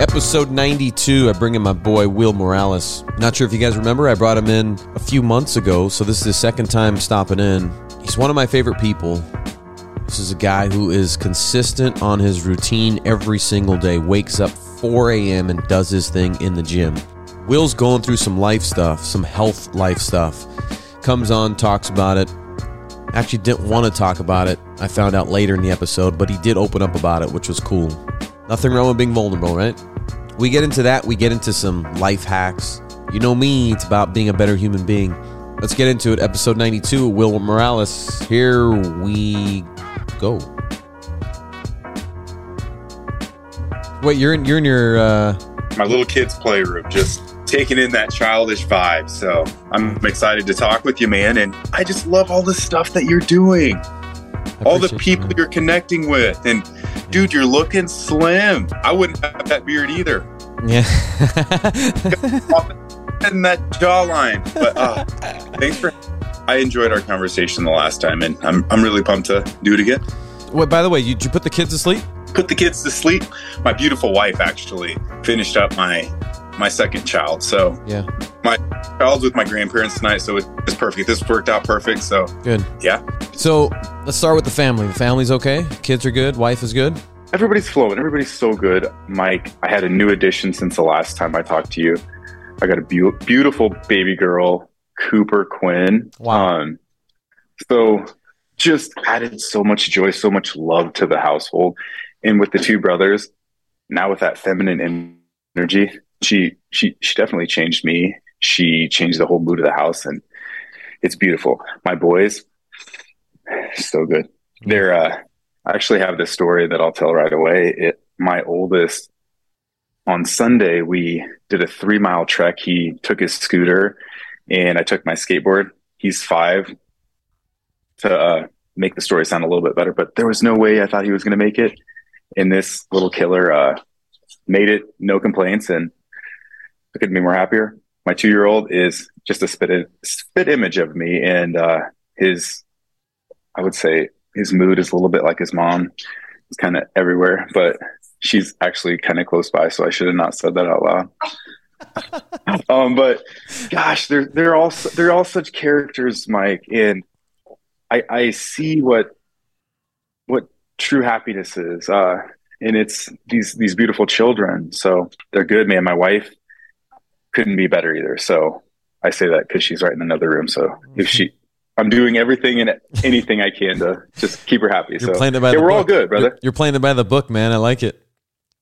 Episode 92, I bring in my boy Will Morales. Not sure if you guys remember, I brought him in a few months ago, so this is the second time stopping in. He's one of my favorite people. This is a guy who is consistent on his routine every single day, wakes up 4 a.m. and does his thing in the gym. Will's going through some life stuff, some health life stuff. Comes on, talks about it. Actually, didn't want to talk about it. I found out later in the episode, but he did open up about it, which was cool. Nothing wrong with being vulnerable, right? We get into that. We get into some life hacks. You know me, it's about being a better human being. Let's get into it. Episode 92, Will Morales. Here we go. Wait, you're in you're in your uh my little kid's playroom, just taking in that childish vibe. So I'm excited to talk with you, man. And I just love all the stuff that you're doing, all the people you, you're connecting with. And dude, you're looking slim. I wouldn't have that beard either. Yeah. and that jawline. But uh, thanks for. I enjoyed our conversation the last time, and I'm I'm really pumped to do it again. Wait, by the way, you, did you put the kids to sleep? Put the kids to sleep. My beautiful wife actually finished up my my second child. So yeah, my child's with my grandparents tonight, so it's perfect. This worked out perfect. So good. Yeah. So let's start with the family. The family's okay. Kids are good. Wife is good. Everybody's flowing. Everybody's so good. Mike, I had a new addition since the last time I talked to you. I got a be- beautiful baby girl, Cooper Quinn. Wow. Um, so just added so much joy, so much love to the household. And with the two brothers, now with that feminine energy, she she she definitely changed me. She changed the whole mood of the house, and it's beautiful. My boys, so good. They're. Uh, I actually have this story that I'll tell right away. It, my oldest on Sunday we did a three mile trek. He took his scooter, and I took my skateboard. He's five. To uh, make the story sound a little bit better, but there was no way I thought he was going to make it. And this little killer uh, made it, no complaints, and I couldn't be more happier. My two year old is just a spit spit image of me, and uh, his I would say his mood is a little bit like his mom. It's kind of everywhere, but she's actually kind of close by, so I should have not said that out loud. um, but gosh, they're they're all they're all such characters, Mike, and I I see what what true happiness is, uh, and it's these these beautiful children. So they're good, man. My wife couldn't be better either. So I say that because she's right in another room. So if she, I'm doing everything and anything I can to just keep her happy. You're so playing it by yeah, the we're book. all good, brother. You're, you're, playing it by the book, man. I like it.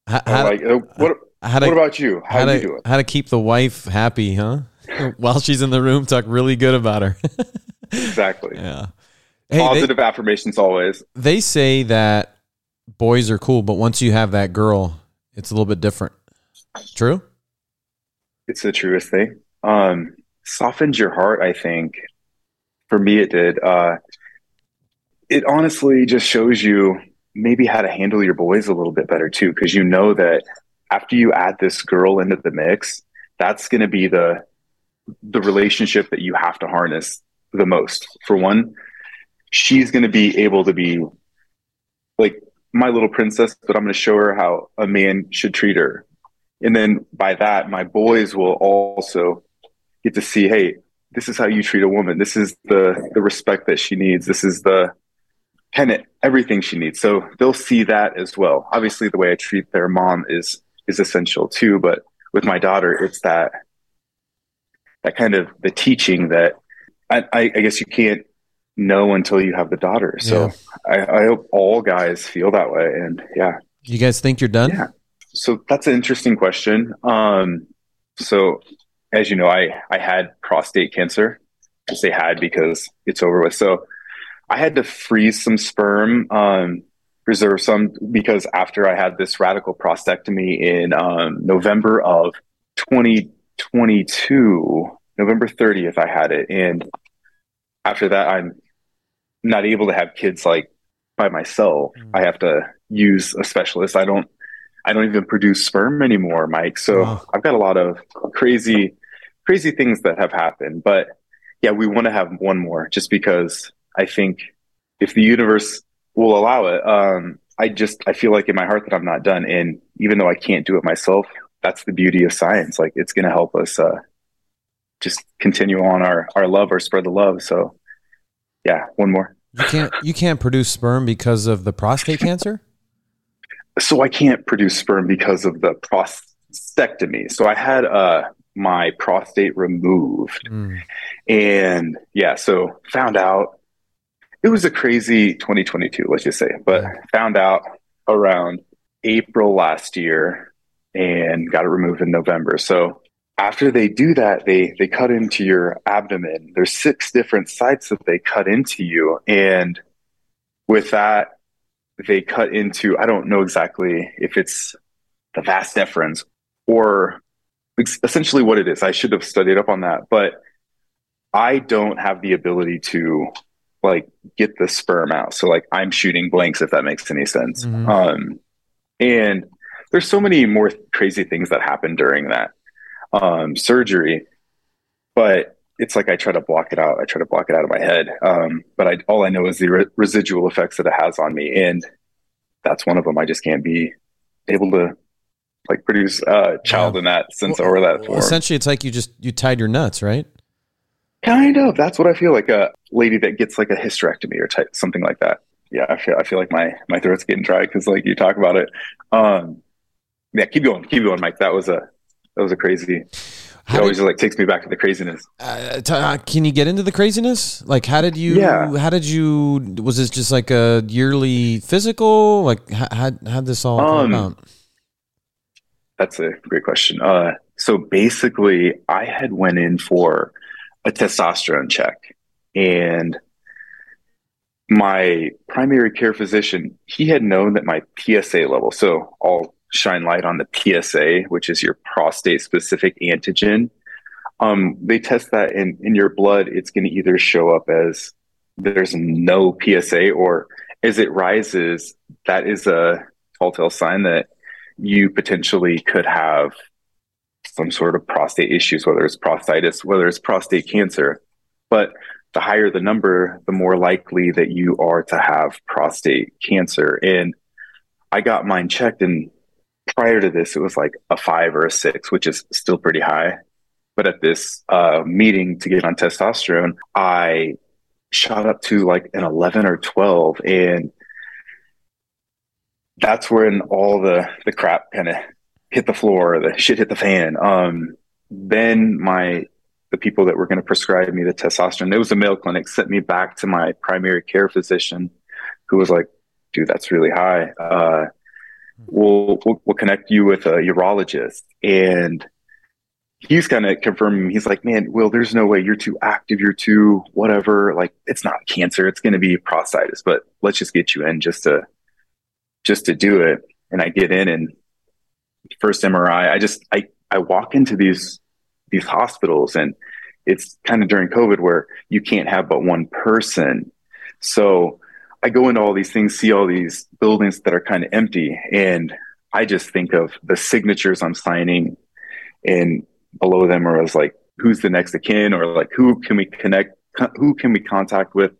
How, how like, uh, what, how to, what about you? How, how do you do it? How to keep the wife happy, huh? While she's in the room, talk really good about her. exactly. Yeah. Hey, Positive they, affirmations always. They say that boys are cool, but once you have that girl, it's a little bit different. True? It's the truest thing. Um, softens your heart, I think. For me, it did. Uh, it honestly just shows you maybe how to handle your boys a little bit better too, because you know that after you add this girl into the mix, that's going to be the the relationship that you have to harness the most. For one, she's going to be able to be like my little princess, but I'm going to show her how a man should treat her. And then by that, my boys will also get to see, hey, this is how you treat a woman. This is the the respect that she needs. This is the tenet, everything she needs. So they'll see that as well. Obviously, the way I treat their mom is is essential too. But with my daughter, it's that that kind of the teaching that I, I, I guess you can't know until you have the daughter. So yeah. I, I hope all guys feel that way. And yeah. You guys think you're done? Yeah. So that's an interesting question. Um, so as you know, I, I had prostate cancer. I say had because it's over with. So I had to freeze some sperm, um, reserve some because after I had this radical prostatectomy in um, November of 2022, November 30th, I had it. And after that, I'm not able to have kids like by myself. Mm. I have to use a specialist. I don't I don't even produce sperm anymore, Mike. So. I've got a lot of crazy crazy things that have happened. But yeah, we want to have one more just because I think if the universe will allow it, um, I just I feel like in my heart that I'm not done. And even though I can't do it myself, that's the beauty of science. Like it's going to help us uh, just continue on our our love or spread the love. So yeah, one more. You can't you can't produce sperm because of the prostate cancer. So I can't produce sperm because of the prostatectomy. So I had uh my prostate removed, mm. and yeah, so found out it was a crazy 2022. Let's just say, but yeah. found out around April last year and got it removed in November. So after they do that, they they cut into your abdomen. There's six different sites that they cut into you, and with that, they cut into. I don't know exactly if it's the vas deferens or essentially what it is. I should have studied up on that, but I don't have the ability to like get the sperm out. So like I'm shooting blanks if that makes any sense. Mm-hmm. Um, and there's so many more crazy things that happen during that um, surgery, but it's like I try to block it out. I try to block it out of my head. Um, but I, all I know is the re- residual effects that it has on me, and that's one of them. I just can't be able to like produce a child yeah. in that sense well, or that form. Essentially, it's like you just you tied your nuts, right? Kind of. That's what I feel like. A lady that gets like a hysterectomy or type, something like that. Yeah, I feel I feel like my my throat's getting dry because like you talk about it. Um, yeah, keep going, keep going, Mike. That was a that was a crazy. How it always did, like takes me back to the craziness. Uh, t- uh, can you get into the craziness? Like, how did you? Yeah. How did you? Was this just like a yearly physical? Like, how how how this all um, come out? That's a great question. Uh, so basically, I had went in for a testosterone check, and my primary care physician he had known that my PSA level. So I'll shine light on the PSA, which is your prostate specific antigen. Um, they test that in, in your blood, it's going to either show up as there's no PSA or as it rises, that is a telltale sign that you potentially could have some sort of prostate issues, whether it's prostatitis, whether it's prostate cancer. But the higher the number, the more likely that you are to have prostate cancer. And I got mine checked and prior to this, it was like a five or a six, which is still pretty high. But at this uh, meeting to get on testosterone, I shot up to like an 11 or 12. And that's when all the, the crap kind of hit the floor, the shit hit the fan. Um, then my the people that were going to prescribe me the testosterone, it was a male clinic, sent me back to my primary care physician, who was like, "Dude, that's really high. Uh, we'll, we'll, we'll connect you with a urologist. And he's kind of confirming he's like man will there's no way. You're too active. You're too whatever. Like it's not cancer. It's going to be prostatitis. But let's just get you in just to just to do it. And i get in and first mri i just i i walk into these these hospitals. And it's kind of during covid where you can't have but one person. So I go into all these things, see all these buildings that are kind of empty, and I just think of the signatures I'm signing, and below them are as like who's the next of kin, or like who can we connect, who can we contact with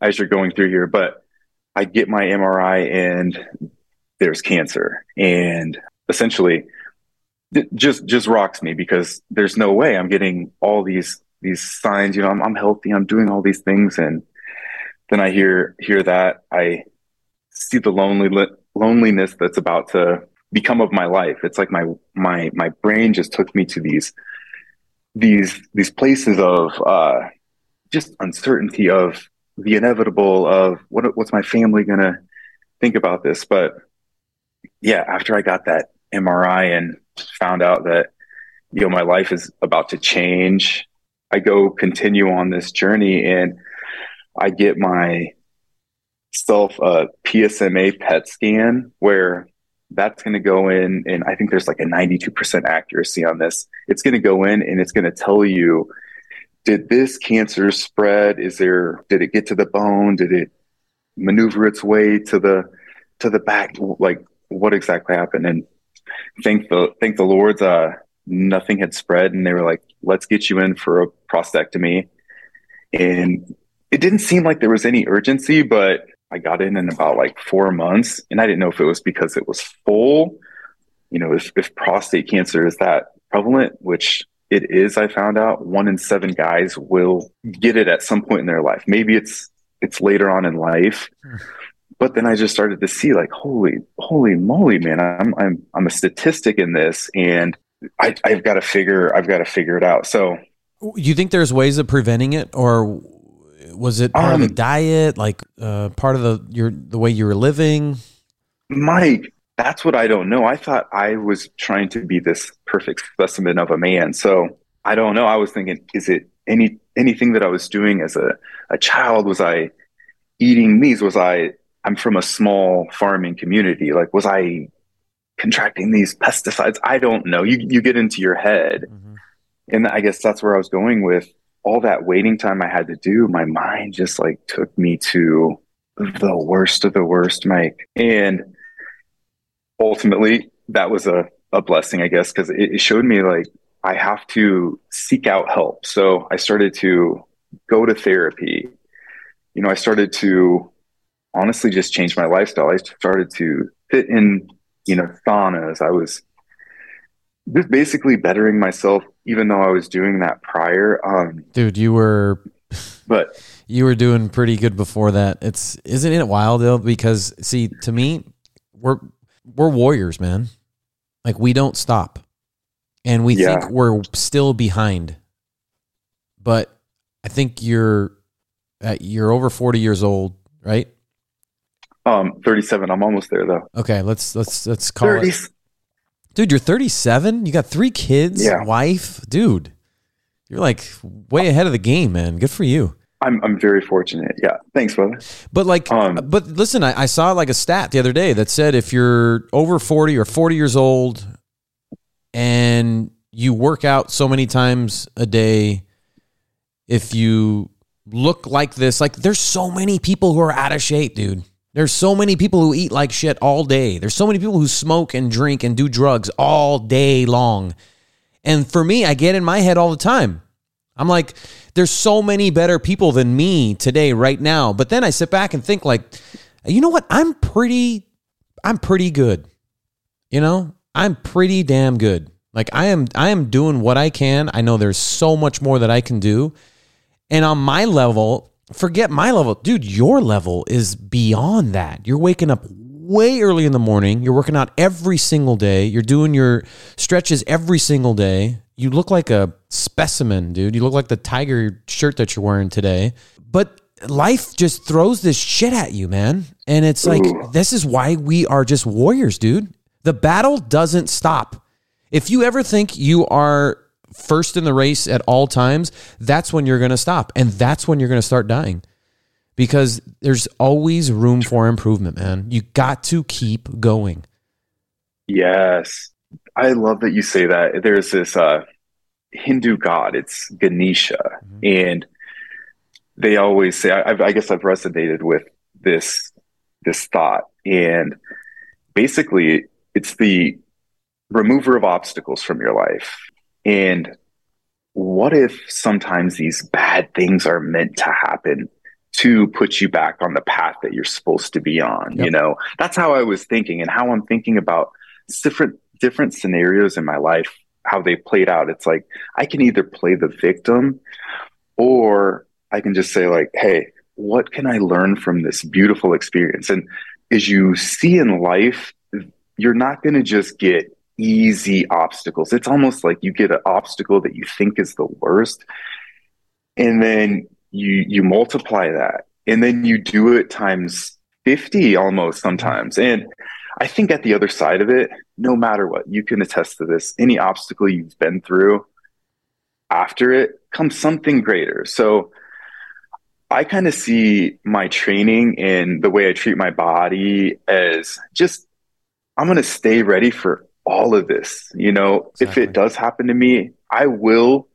as you're going through here. But I get my MRI, and there's cancer, and essentially, it just just rocks me because there's no way I'm getting all these these signs. You know, I'm, I'm healthy, I'm doing all these things, and then I hear hear that I see the lonely loneliness that's about to become of my life. It's like my my my brain just took me to these these these places of uh, just uncertainty of the inevitable of what what's my family gonna think about this. But yeah, after I got that MRI and found out that you know my life is about to change, I go continue on this journey and I get my self a PSMA PET scan where that's going to go in and I think there's like a 92% accuracy on this. It's going to go in and it's going to tell you did this cancer spread? Is there did it get to the bone? Did it maneuver its way to the to the back? Like what exactly happened? And thank the thank the Lord's uh nothing had spread and they were like, let's get you in for a prostatectomy. And it didn't seem like there was any urgency, but I got in in about like four months, and I didn't know if it was because it was full. You know, if, if prostate cancer is that prevalent, which it is, I found out one in seven guys will get it at some point in their life. Maybe it's it's later on in life. Hmm. But then I just started to see like, holy, holy moly, man, I'm I'm I'm a statistic in this and I, I've got to figure I've got to figure it out. So you think there's ways of preventing it or was it part um, of the um, diet, like uh, part of the your the way you were living? Mike, that's what I don't know. I thought I was trying to be this perfect specimen of a man. So I don't know. I was thinking, is it any anything that I was doing as a, a child? Was I eating these? Was I I'm from a small farming community. Like was I contracting these pesticides? I don't know. You you get into your head. Mm-hmm. And I guess that's where I was going with all that waiting time I had to do, my mind just like took me to the worst of the worst, Mike. And ultimately, that was a, a blessing, I guess, because it, it showed me like I have to seek out help. So I started to go to therapy. You know, I started to honestly just change my lifestyle. I started to fit in, you know, saunas. I was just basically bettering myself, even though I was doing that prior. Um, Dude, you were, but you were doing pretty good before that. It's isn't it wild though? Because see, to me, we're we're warriors, man. Like we don't stop, and we yeah. think we're still behind. But I think you're uh, you're over forty years old, right? Um, thirty-seven. I'm almost there though. Okay, let's let's let's call 30, it. Dude, you're 37. You got three kids, yeah. wife. Dude, you're like way ahead of the game, man. Good for you. I'm I'm very fortunate. Yeah, thanks, brother. But like, um, but listen, I, I saw like a stat the other day that said if you're over 40 or 40 years old, and you work out so many times a day, if you look like this, like there's so many people who are out of shape, dude. There's so many people who eat like shit all day. There's so many people who smoke and drink and do drugs all day long. And for me, I get in my head all the time. I'm like, there's so many better people than me today, right now. But then I sit back and think, like, you know what? I'm pretty, I'm pretty good. You know, I'm pretty damn good. Like I am, I am doing what I can. I know there's so much more that I can do. And on my level, forget my level. Dude, your level is beyond that. You're waking up way early in the morning. You're working out every single day. You're doing your stretches every single day. You look like a specimen, dude. You look like the tiger shirt that you're wearing today. But life just throws this shit at you, man. And it's like, Ooh. this is why we are just warriors, dude. The battle doesn't stop. If you ever think you are first in the race at all times, that's when you're going to stop. And that's when you're going to start dying because there's always room for improvement, man. You got to keep going. Yes. I love that you say that. There's this uh, Hindu god, it's Ganesha. Mm-hmm. And they always say, I, I guess I've resonated with this this thought. And basically, it's the remover of obstacles from your life. And what if sometimes these bad things are meant to happen to put you back on the path that you're supposed to be on? Yep. You know, that's how I was thinking and how I'm thinking about different different scenarios in my life, how they played out. It's like I can either play the victim or I can just say like, hey, what can I learn from this beautiful experience? And as you see in life, you're not going to just get easy obstacles. It's almost like you get an obstacle that you think is the worst, and then you you multiply that, and then you do it times 50 almost sometimes. And I think at the other side of it, no matter what, you can attest to this. Any obstacle you've been through, after it comes something greater. So I kind of see my training and the way I treat my body as just I'm going to stay ready for all of this. You know, exactly. if it does happen to me, I will,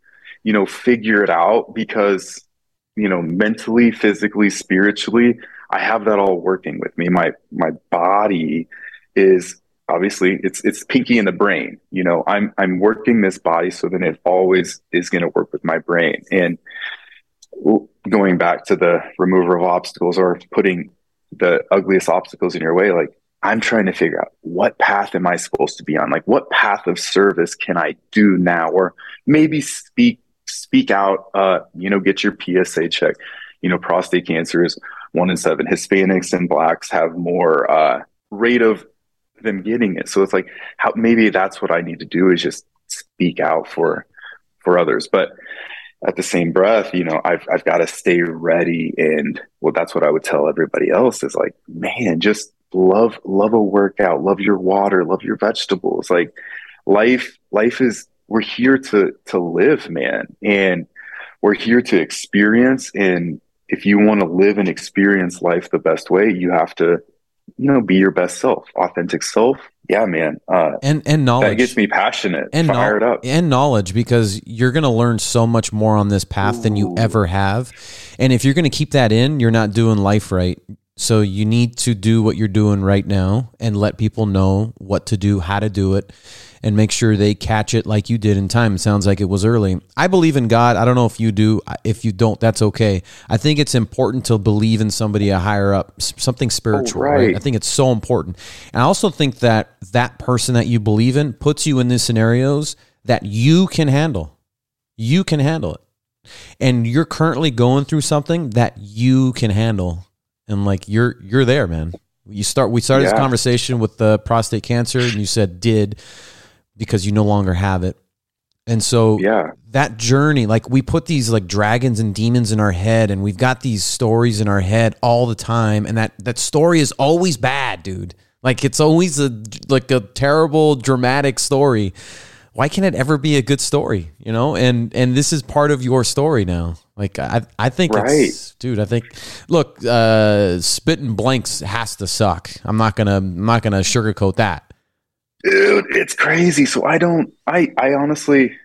you know, figure it out because, you know, mentally, physically, spiritually, I have that all working with me. My my body is obviously it's it's pinky in the brain. You know, I'm I'm working this body so then it always is going to work with my brain. And going back to the remover of obstacles or putting the ugliest obstacles in your way, like I'm trying to figure out what path am I supposed to be on? Like what path of service can I do now? Or maybe speak speak out, uh, you know, get your PSA check. You know, prostate cancer is one in seven. Hispanics and blacks have more uh, rate of them getting it. So it's like how maybe that's what I need to do is just speak out for for others. But at the same breath, you know, I've I've got to stay ready and well that's what I would tell everybody else is like, man, just love love a workout, love your water, love your vegetables. Like life life is we're here to to live, man. And we're here to experience and if you want to live and experience life the best way, you have to you know, be your best self, authentic self. Yeah, man. Uh, and and knowledge that gets me passionate, and fired no- up, and knowledge because you're going to learn so much more on this path Ooh. than you ever have. And if you're going to keep that in, you're not doing life right. So you need to do what you're doing right now and let people know what to do, how to do it, and make sure they catch it like you did in time. It sounds like it was early. I believe in God. I don't know if you do. If you don't, that's okay. I think it's important to believe in somebody a higher up, something spiritual. Oh, right. right. I think it's so important. And I also think that that person that you believe in puts you in these scenarios that you can handle. You can handle it. And you're currently going through something that you can handle. And like you're you're there, man. You start we started yeah. this conversation with the prostate cancer and you said did because you no longer have it. And so yeah. that journey, like we put these like dragons and demons in our head and we've got these stories in our head all the time. And that, that story is always bad, dude. Like it's always a, like a terrible dramatic story. Why can't it ever be a good story? You know? And, and this is part of your story now. Like I, I think right. it's, dude, I think, look, uh, spitting blanks has to suck. I'm not gonna, I'm not gonna sugarcoat that dude it's crazy so i don't i i honestly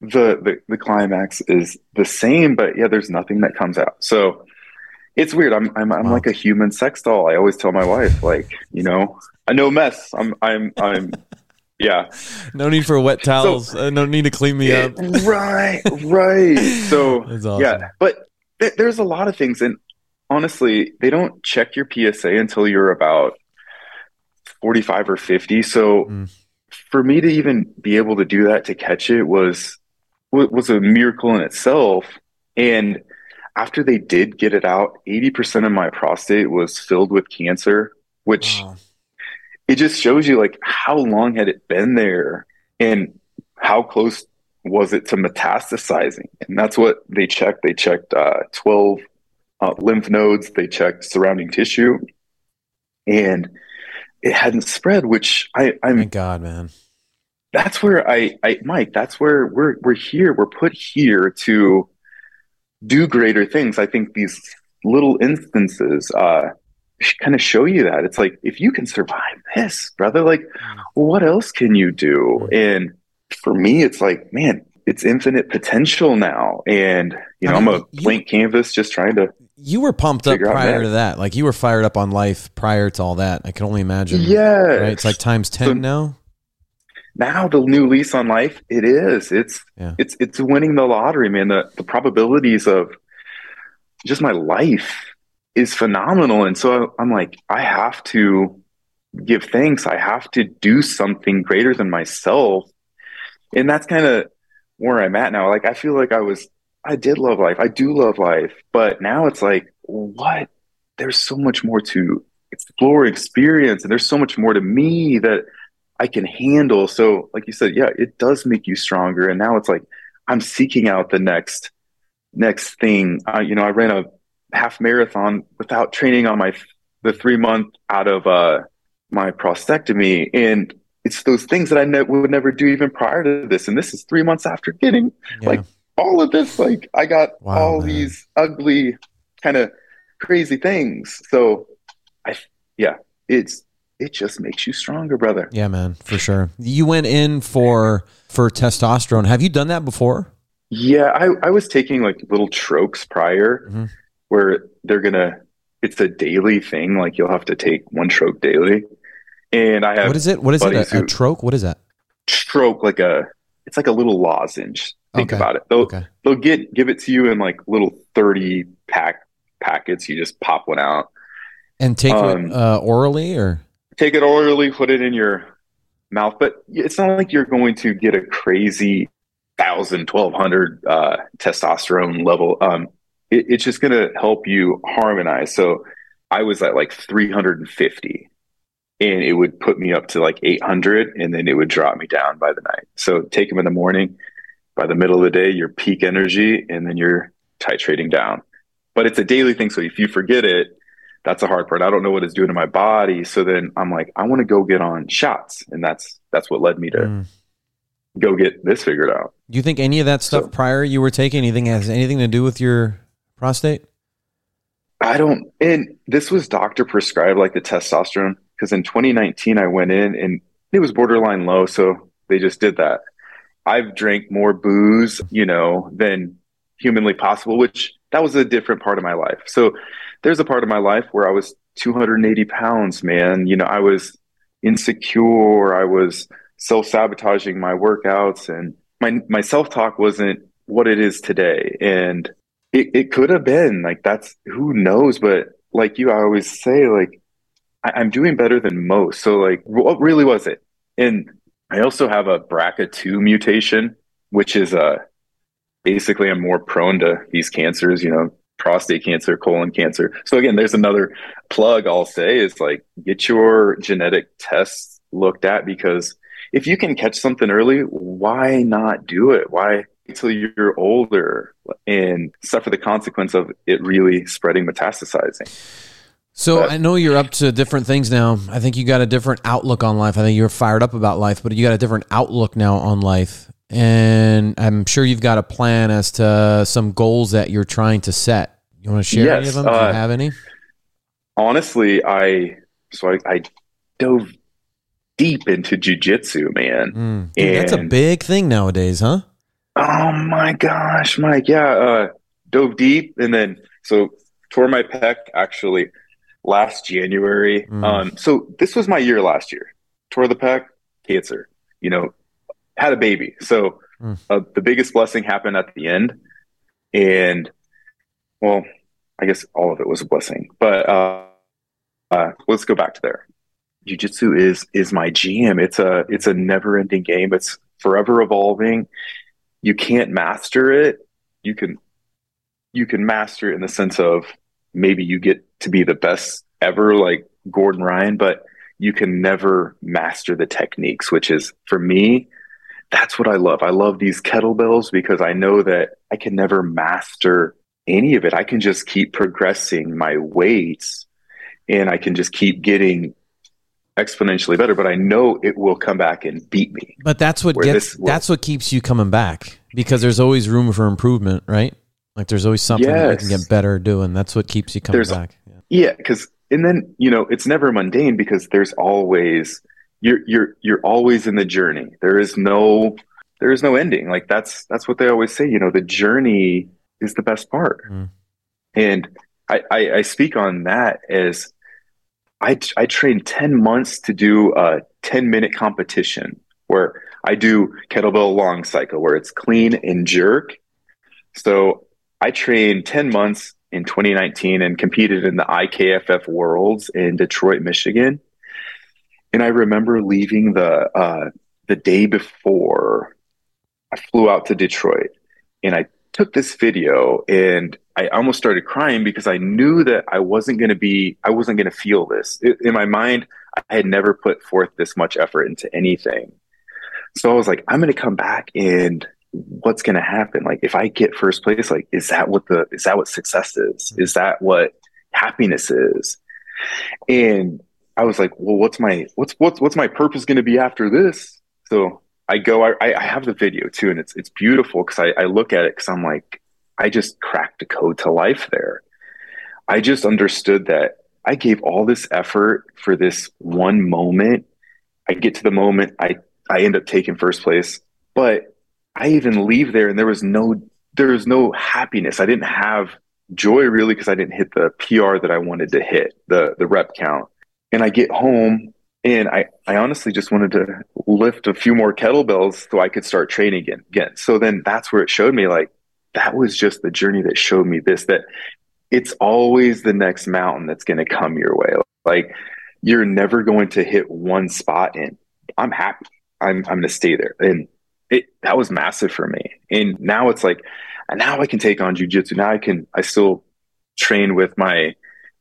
the, the the climax is the same but yeah there's nothing that comes out so it's weird i'm i'm, I'm wow. like a human sex doll i always tell my wife like you know i know mess i'm i'm i'm yeah no need for wet towels so, uh, no need to clean me up right right so awesome. yeah but th- there's a lot of things and honestly they don't check your psa until you're about 45 or 50. So mm. for me to even be able to do that to catch it was was a miracle in itself. And after they did get it out, 80% of my prostate was filled with cancer, which wow. It just shows you like how long had it been there and how close was it to metastasizing? And that's what they checked. They checked uh, 12 uh, lymph nodes, they checked surrounding tissue. And it hadn't spread, which I, I'm. Thank God, man. That's where I, I, Mike. That's where we're we're here. We're put here to do greater things. I think these little instances uh, kind of show you that it's like if you can survive this, brother, like what else can you do? And for me, it's like, man, it's infinite potential now, and you know, I am a blank canvas, just trying to you were pumped up prior to that. Like you were fired up on life prior to all that. I can only imagine. Yeah. Right? It's like times 10 so now. Now the new lease on life, it is. It's yeah. it's it's winning the lottery, man. The the probabilities of just my life is phenomenal. And so I'm like, I have to give thanks. I have to do something greater than myself. And that's kind of where I'm at now. Like I feel like I was I did love life. I do love life. But now it's like, what? There's so much more to explore, experience, and there's so much more to me that I can handle. So, like you said, yeah, it does make you stronger. And now it's like I'm seeking out the next next thing. Uh, you know, I ran a half marathon without training on my the three month out of uh, my prostatectomy, and it's those things that I ne- would never do even prior to this. And this is three months after getting yeah. like all of this, like I got wow, all man. these ugly, kind of crazy things. So, I yeah, it's it just makes you stronger, brother. Yeah, man, for sure. You went in for for testosterone. Have you done that before? Yeah, I I was taking like little troches prior, mm-hmm. Where they're gonna. It's a daily thing. Like you'll have to take one troche daily. And I have what is it? What is it? A, a troche? What is that? Stroke like a it's like a little lozenge think okay. about it. They'll okay. they'll get give it to you in like little thirty pack packets. You just pop one out, And take um, it uh, orally or? Take it orally, put it in your mouth. But it's not like you're going to get a crazy thousand, twelve hundred uh, testosterone level. Um, it, it's just going to help you harmonize. So I was at like 350 and it would put me up to like 800 and then it would drop me down by the night. So take them in the morning. By the middle of the day, your peak energy and then you're titrating down. But it's a daily thing. So if you forget it, that's a hard part. I don't know what it's doing to my body. So then I'm like, I want to go get on shots. And that's that's what led me to mm. go get this figured out. Do you think any of that stuff so, prior you were taking anything has anything to do with your prostate? I don't and this was doctor prescribed like the testosterone because in 2019 I went in and it was borderline low, so they just did that. I've drank more booze, you know, than humanly possible, which that was a different part of my life. So there's a part of my life where I was 280 pounds, man. You know, I was insecure. I was self sabotaging my workouts and my, my self talk wasn't what it is today. And it, it could have been like, that's who knows. But like you, I always say, like, I, am doing better than most. So like, what really was it? And I also have a BRCA2 mutation, which is uh, basically I'm more prone to these cancers, you know, prostate cancer, colon cancer. So again, there's another plug I'll say is like get your genetic tests looked at because if you can catch something early, why not do it? Why until you're older and suffer the consequence of it really spreading metastasizing? So but, I know you're up to different things now. I think you got a different outlook on life. I think you're fired up about life, but you got a different outlook now on life and I'm sure you've got a plan as to some goals that you're trying to set. You want to share yes, any of them? Do you uh, have any? Honestly, I so I, I dove deep into jujitsu, man. Mm, dude, that's a big thing nowadays, huh? Oh my gosh, Mike! Yeah, uh, dove deep, and then so tore my pec actually last January. Mm. Um, so this was my year last year. Tore the pec, cancer. You know, had a baby. So mm. uh, the biggest blessing happened at the end, and well, I guess all of it was a blessing. But uh, uh, let's go back to there. Jiu-jitsu is is my jam. It's a it's a never ending game. It's forever evolving. You can't master it. You can you can master it in the sense of maybe you get to be the best ever, like Gordon Ryan, but you can never master the techniques, which is for me that's what I love. I love these kettlebells because I know that I can never master any of it. I can just keep progressing my weights and I can just keep getting exponentially better, but I know it will come back and beat me. But that's what gets that's what keeps you coming back because there's always room for improvement, right? Like there's always something yes. that you can get better doing. That's what keeps you coming there's, back. Yeah, because yeah, and then you know it's never mundane because there's always you're you're you're always in the journey. There is no there is no ending. Like that's that's what they always say. You know, the journey is the best part. Mm. And I, I, I speak on that as I I trained ten months to do a ten minute competition where I do kettlebell long cycle where it's clean and jerk. So I trained ten months in 2019 and competed in the IKFF Worlds in Detroit, Michigan. And I remember leaving the uh, the day before I flew out to Detroit, and I took this video, and I almost started crying because I knew that I wasn't going to be, I wasn't going to feel this. It, in my mind. I had never put forth this much effort into anything, so I was like, I'm going to come back and what's going to happen? Like if i get first place like is that what the is that what success is? Mm-hmm. Is that what happiness is? And I was like, well, what's my what's what's what's my purpose going to be after this? So I go, I, I have the video too, and it's it's beautiful because I, I look at it because I'm like, I just cracked a code to life there. I just understood that I gave all this effort for this one moment. I get to the moment, I I end up taking first place, but I even leave there and there was no there was no happiness. I didn't have joy really because I didn't hit the PR that I wanted to hit, the the rep count and I get home and I, I honestly just wanted to lift a few more kettlebells so I could start training again. again. So then that's where it showed me like that was just the journey that showed me this that it's always the next mountain that's going to come your way. Like you're never going to hit one spot and I'm happy. I'm, I'm going to stay there. And it, that was massive for me. And now it's like, now I can take on jujitsu. Now I can, I still train with my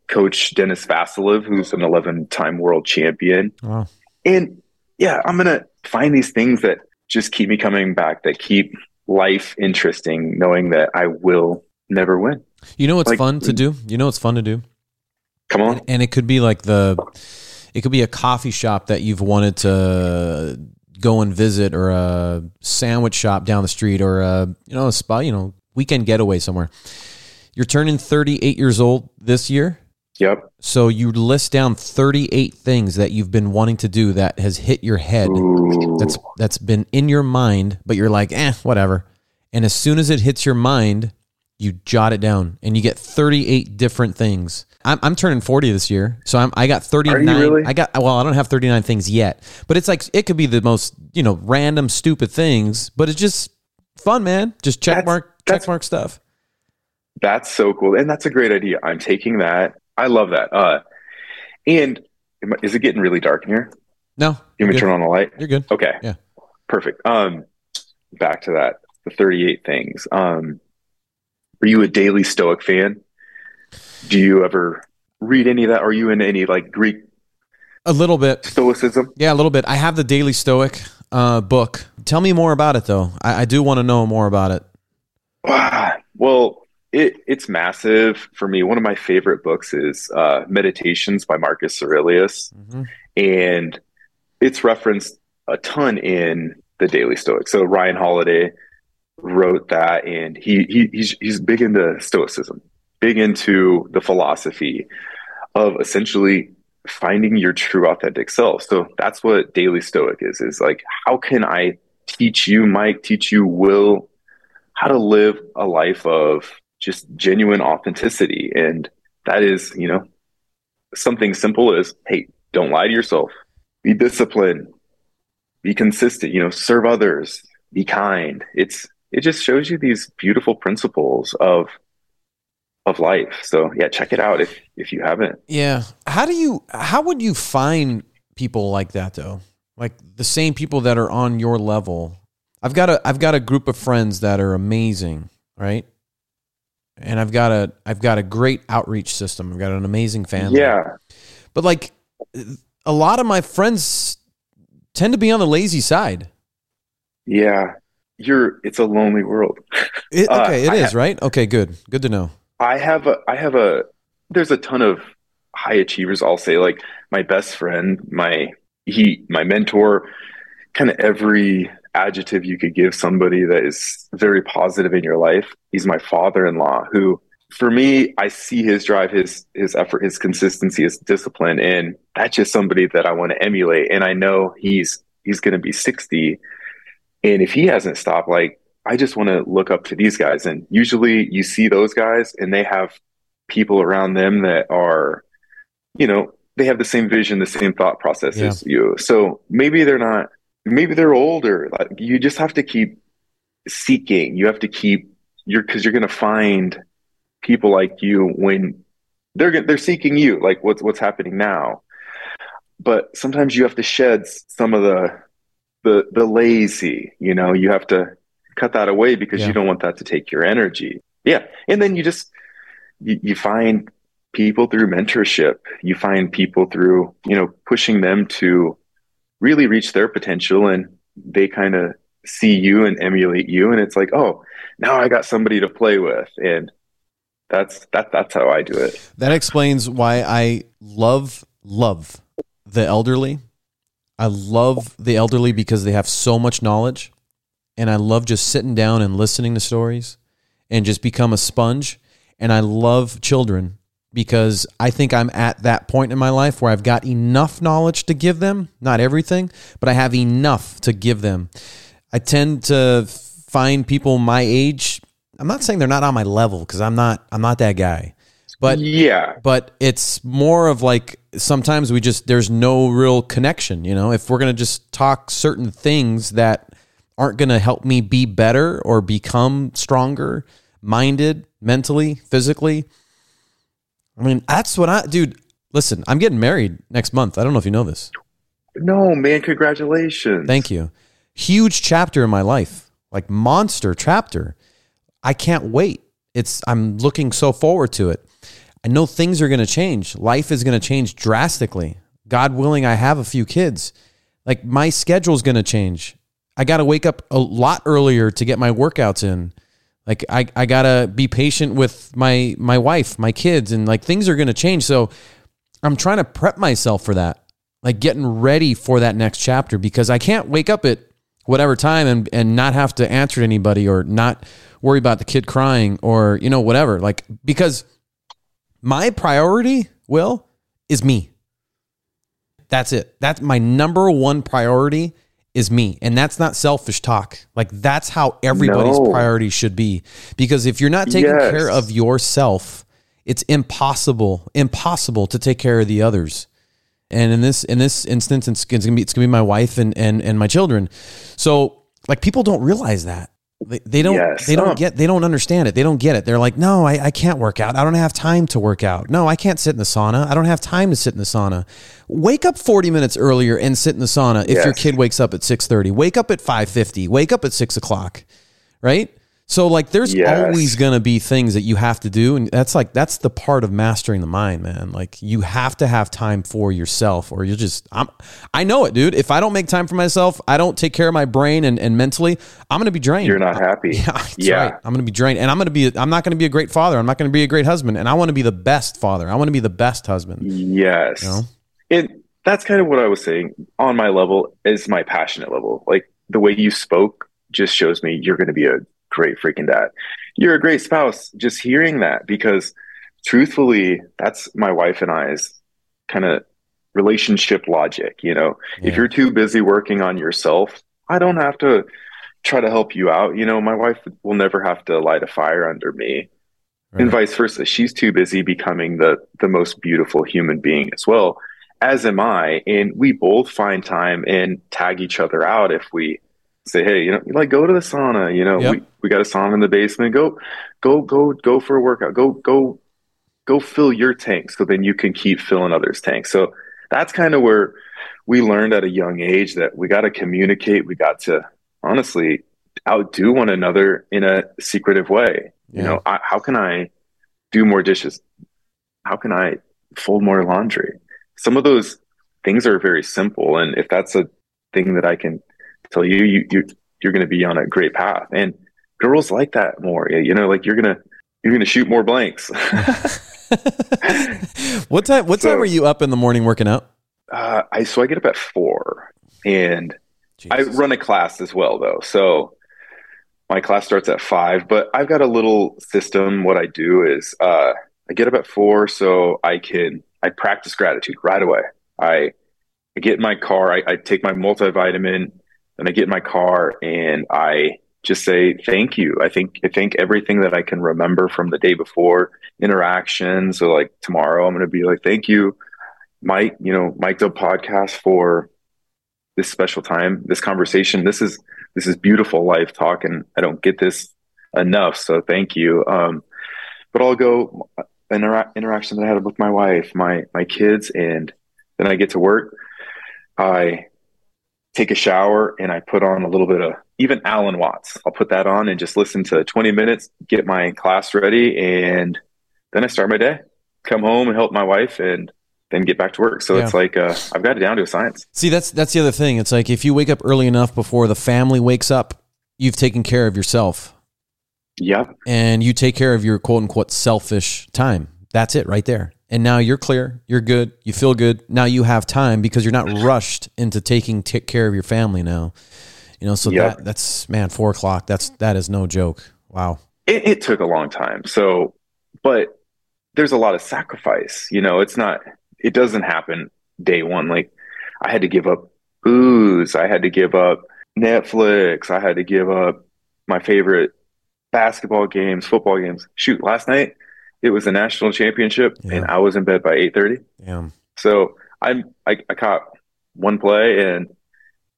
coach, Dennis Vasilev, who's an 11 time world champion. Wow. And yeah, I'm going to find these things that just keep me coming back, that keep life interesting, knowing that I will never win. You know what's like, fun to do? You know what's fun to do? Come on. And, and it could be like the, it could be a coffee shop that you've wanted to go and visit or a sandwich shop down the street or a, you know, a spa, you know, weekend getaway somewhere. You're turning 38 years old this year. Yep. So you list down 38 things that you've been wanting to do that has hit your head. Ooh. That's that's been in your mind, but you're like, "Eh, whatever." And as soon as it hits your mind, you jot it down and you get 38 different things. I'm, I'm turning 40 this year. So I'm, I got 39. Really? I got, well, I don't have 39 things yet, but it's like, it could be the most, you know, random, stupid things, but it's just fun, man. Just check that's, mark, check mark stuff. That's so cool. And that's a great idea. I'm taking that. I love that. Uh, and is it getting really dark in here? No. You want me turn on the light? You're good. Okay. Yeah. Perfect. Um, back to that, the 38 things. Um, are you a daily Stoic fan? Do you ever read any of that? Are you in any like Greek? A little bit. Stoicism? Yeah, a little bit. I have the Daily Stoic uh, book. Tell me more about it, though. I, I do want to know more about it. well, it, it's massive for me. One of my favorite books is uh, Meditations by Marcus Aurelius. Mm-hmm. And it's referenced a ton in the Daily Stoic. So Ryan Holiday wrote that, and he, he he's he's big into Stoicism, big into the philosophy of essentially finding your true authentic self. So that's what Daily Stoic is. Is like how can I teach you, Mike, teach you, Will, how to live a life of just genuine authenticity, and that is you know something simple as hey, don't lie to yourself, be disciplined, be consistent, you know, serve others, be kind. It's it just shows you these beautiful principles of of life. So yeah, check it out if if you haven't. Yeah. How do you how would you find people like that though? Like the same people that are on your level. I've got a I've got a group of friends that are amazing, right? And I've got a I've got a great outreach system. I've got an amazing family. Yeah. But like a lot of my friends tend to be on the lazy side. Yeah you're it's a lonely world. It, uh, okay, uh, it is ha- right. Okay, good, good to know. I have a I have a there's a ton of high achievers. I'll say like my best friend, my he my mentor, kind of every adjective you could give somebody that is very positive in your life. He's my father-in-law who for me, I see his drive, his his effort, his consistency, his discipline, and that's just somebody that I want to emulate. And I know he's he's going to be sixty, and if he hasn't stopped, like I just want to look up to these guys. And usually you see those guys and they have people around them that are, you know, they have the same vision, the same thought process yeah. as you. So maybe they're not, maybe they're older. Like you just have to keep seeking. You have to keep you're because you're going to find people like you when they're they're seeking you. Like what's what's happening now. But sometimes you have to shed some of the the the lazy you know you have to cut that away because yeah. you don't want that to take your energy yeah and then you just you, you find people through mentorship you find people through you know pushing them to really reach their potential and they kind of see you and emulate you and it's like oh now i got somebody to play with and that's that that's how i do it that explains why i love love the elderly I love the elderly because they have so much knowledge. And I love just sitting down and listening to stories and just become a sponge. And I love children because I think I'm at that point in my life where I've got enough knowledge to give them, not everything, but I have enough to give them. I tend to find people my age. I'm not saying they're not on my level because I'm not I'm not that guy. But yeah, but it's more of like sometimes we just there's no real connection. You know, if we're gonna just talk certain things that aren't gonna help me be better or become stronger, minded, mentally, physically, I mean, that's what I, dude. Listen, I'm getting married next month. I don't know if you know this. No, man, congratulations. Thank you. Huge chapter in my life, like monster chapter. I can't wait. It's I'm looking so forward to it. I know things are going to change. Life is going to change drastically. God willing, I have a few kids. Like my schedule's going to change. I got to wake up a lot earlier to get my workouts in. Like I, I got to be patient with my my wife, my kids and like things are to change. So I'm trying to prep myself for that. Like getting ready for that next chapter because I can't wake up at whatever time and and not have to answer to anybody or not worry about the kid crying or you know whatever. Like because my priority, will, is me. That's it. That's my number one priority is me. And that's not selfish talk. Like that's how everybody's No. priority should be. Because if you're not taking Yes. care of yourself, it's impossible, impossible to take care of the others. And in this in this instance, it's, it's gonna be it's gonna be my wife and and and my children. So like people don't realize that. They, they don't Yes. they don't Huh. get they don't understand it. They don't get it. They're like, no, I, I can't work out. I don't have time to work out. No, I can't sit in the sauna. I don't have time to sit in the sauna. Wake up 40 minutes earlier and sit in the sauna if your kid wakes up at 6:30. Wake up at 5:50. Wake up at six o'clock. Right? So like there's Yes. always gonna be things that you have to do. And that's like that's the part of mastering the mind, man. Like you have to have time for yourself or you'll just I'm I know it, dude. If I don't make time for myself, I don't take care of my brain and, and mentally, I'm gonna be drained. You're not happy. Yeah, Yeah. right. I'm going to be drained, and I'm going to be. I'm not going to be a great father. I'm not going to be a great husband, and I want to be the best father. I want to be the best husband. Yes. You know? It that's kind of what I was saying on my level is my passionate level. Like the way you spoke just shows me you're going to be a great freaking dad. You're a great spouse. Just hearing that because truthfully, that's my wife and I's kind of relationship logic, you know. If you're too busy working on yourself, I don't have to try to help you out. You know, my wife will never have to light a fire under me and vice versa. She's too busy becoming the the most beautiful human being as well, as am I. And we both find time and tag each other out if we say, "Hey, you know, like go to the sauna. You know, Yep. we, we got a sauna in the basement. Go, go, go, go for a workout. Go, go, go fill your tank so then you can keep filling others' tanks." So that's kind of where we learned at a young age that we got to communicate. We got to honestly outdo one another in a secretive way. You know, I, how can I do more dishes? How can I fold more laundry? Some of those things are very simple, and if that's a thing that I can tell you, you, you you're going to be on a great path. And girls like that more. You know, like you're gonna you're gonna shoot more blanks. what time? What time So- are you up in the morning working out? uh, I so I get up at four, and I run a class as well, though. So my class starts at five, but I've got a little system. What I do is uh, I get up at four so I can I practice gratitude right away. I I get in my car, I, I take my multivitamin, and I get in my car and I just say thank you. I think I think everything that I can remember from the day before interactions. So like tomorrow, I'm going to be like thank you, Mike. You know, Mike Dub podcast for this special time, this conversation. This is this is beautiful life talk, and I don't get this enough. So thank you. Um, but I'll go intera- interaction that I had with my wife, my my kids, and then I get to work. I take a shower and I put on a little bit of even Alan Watts. I'll put that on and just listen to 20 minutes, get my class ready, and then I start my day. Come home and help my wife, and then get back to work. So Yeah. it's like uh, I've got it down to a science. See, that's that's the other thing. It's like if you wake up early enough before the family wakes up, you've taken care of yourself, Yep. and you take care of your quote unquote selfish time. That's it right there. And now you're clear. You're good. You feel good. Now you have time because you're not rushed into taking t- care of your family now. You know, so Yep. that that's man, four o'clock. That's that is no joke. Wow. it, it took a long time. So, but there's a lot of sacrifice. You know, it's not, it doesn't happen day one. Like, I had to give up booze. I had to give up Netflix. I had to give up my favorite basketball games, football games. Shoot, last night it was a national championship Yeah. and I was in bed by 8:30. Damn. So I'm I, I caught one play and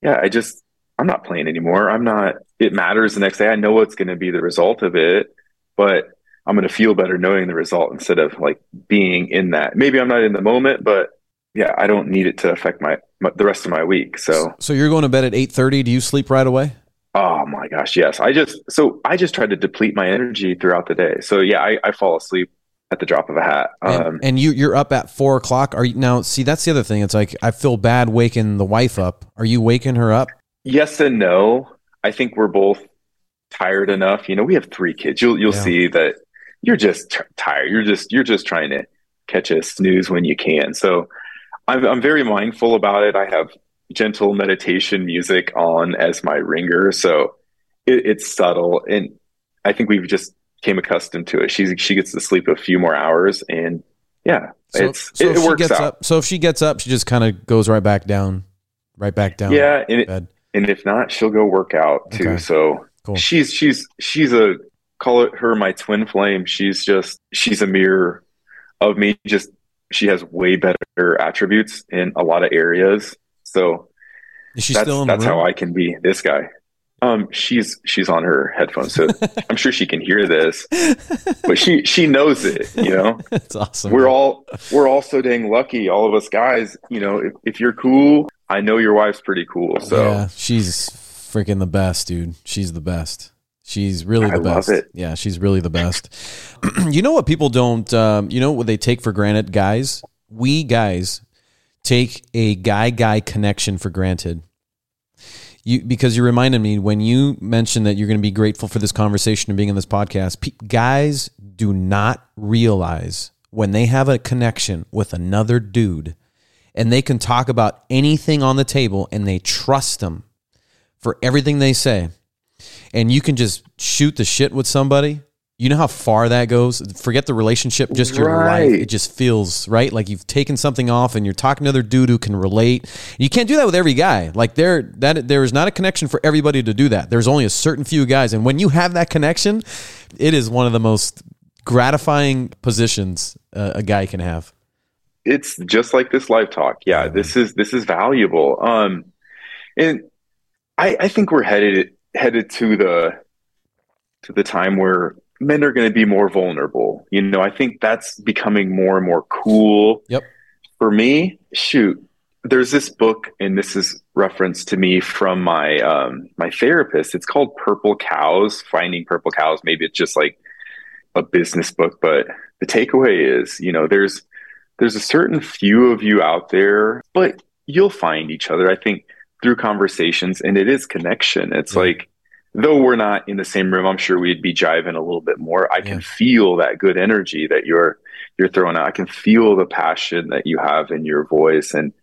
yeah, I just I'm not playing anymore. I'm not it matters the next day. I know what's gonna be the result of it, but I'm going to feel better knowing the result instead of like being in that. Maybe I'm not in the moment, but yeah, I don't need it to affect my, my the rest of my week. So, so you're going to bed at 8:30. Do you sleep right away? Oh my gosh, yes. I just so I just tried to deplete my energy throughout the day. So yeah, I, I fall asleep at the drop of a hat. Um, and, and, you you're up at four o'clock. Are you now? See, that's the other thing. It's like I feel bad waking the wife up. Are you waking her up? Yes and no. I think we're both tired enough. You know, we have three kids. You'll you'll yeah. see that you're just t- tired. You're just you're just trying to catch a snooze when you can. So I'm I'm very mindful about it. I have gentle meditation music on as my ringer, so it, it's subtle, and I think we've just came accustomed to it. She's she gets to sleep a few more hours, and yeah, so, it's so it, it works out. Up, so if she gets up, she just kind of goes right back down, right back down. Yeah, and, it, and if not, she'll go work out too. Okay. So cool. she's she's she's a call it her my twin flame. She's just she's a mirror of me. Just she has way better attributes in a lot of areas. So is she that's, still that's how I can be this guy. Um, she's she's on her headphones, so I'm sure she can hear this, but she she knows it. You know, that's awesome. We're all we're all so dang lucky, all of us guys. You know, if, if you're cool, I know your wife's pretty cool. So yeah, she's freaking the best, dude. She's the best. She's really the I best. Yeah, she's really the best. you know what people don't, um, you know what they take for granted, guys? We guys take a guy guy connection for granted. You, because you reminded me when you mentioned that you're going to be grateful for this conversation and being in this podcast. Pe- guys do not realize when they have a connection with another dude and they can talk about anything on the table and they trust them for everything they say and you can just shoot the shit with somebody, you know how far that goes? Forget the relationship, just your right. life. It just feels right. Like you've taken something off and you're talking to another dude who can relate. You can't do that with every guy. Like there that there is not a connection for everybody to do that. There's only a certain few guys. And when you have that connection, it is one of the most gratifying positions uh, a guy can have. It's just like this live talk. Yeah, this is this is valuable. Um and I, I think we're headed headed to the to the time where men are going to be more vulnerable. You know, I think that's becoming more and more cool. Yep. For me, shoot, there's this book, and this is referenced to me from my um, my therapist. It's called Purple Cows: Finding Purple Cows. Maybe it's just like a business book, but the takeaway is, you know, there's there's a certain few of you out there, but you'll find each other. I think through conversations and it is connection. It's yeah. like, though we're not in the same room, I'm sure we'd be jiving a little bit more. I yeah. can feel that good energy that you're, you're throwing out. I can feel the passion that you have in your voice. And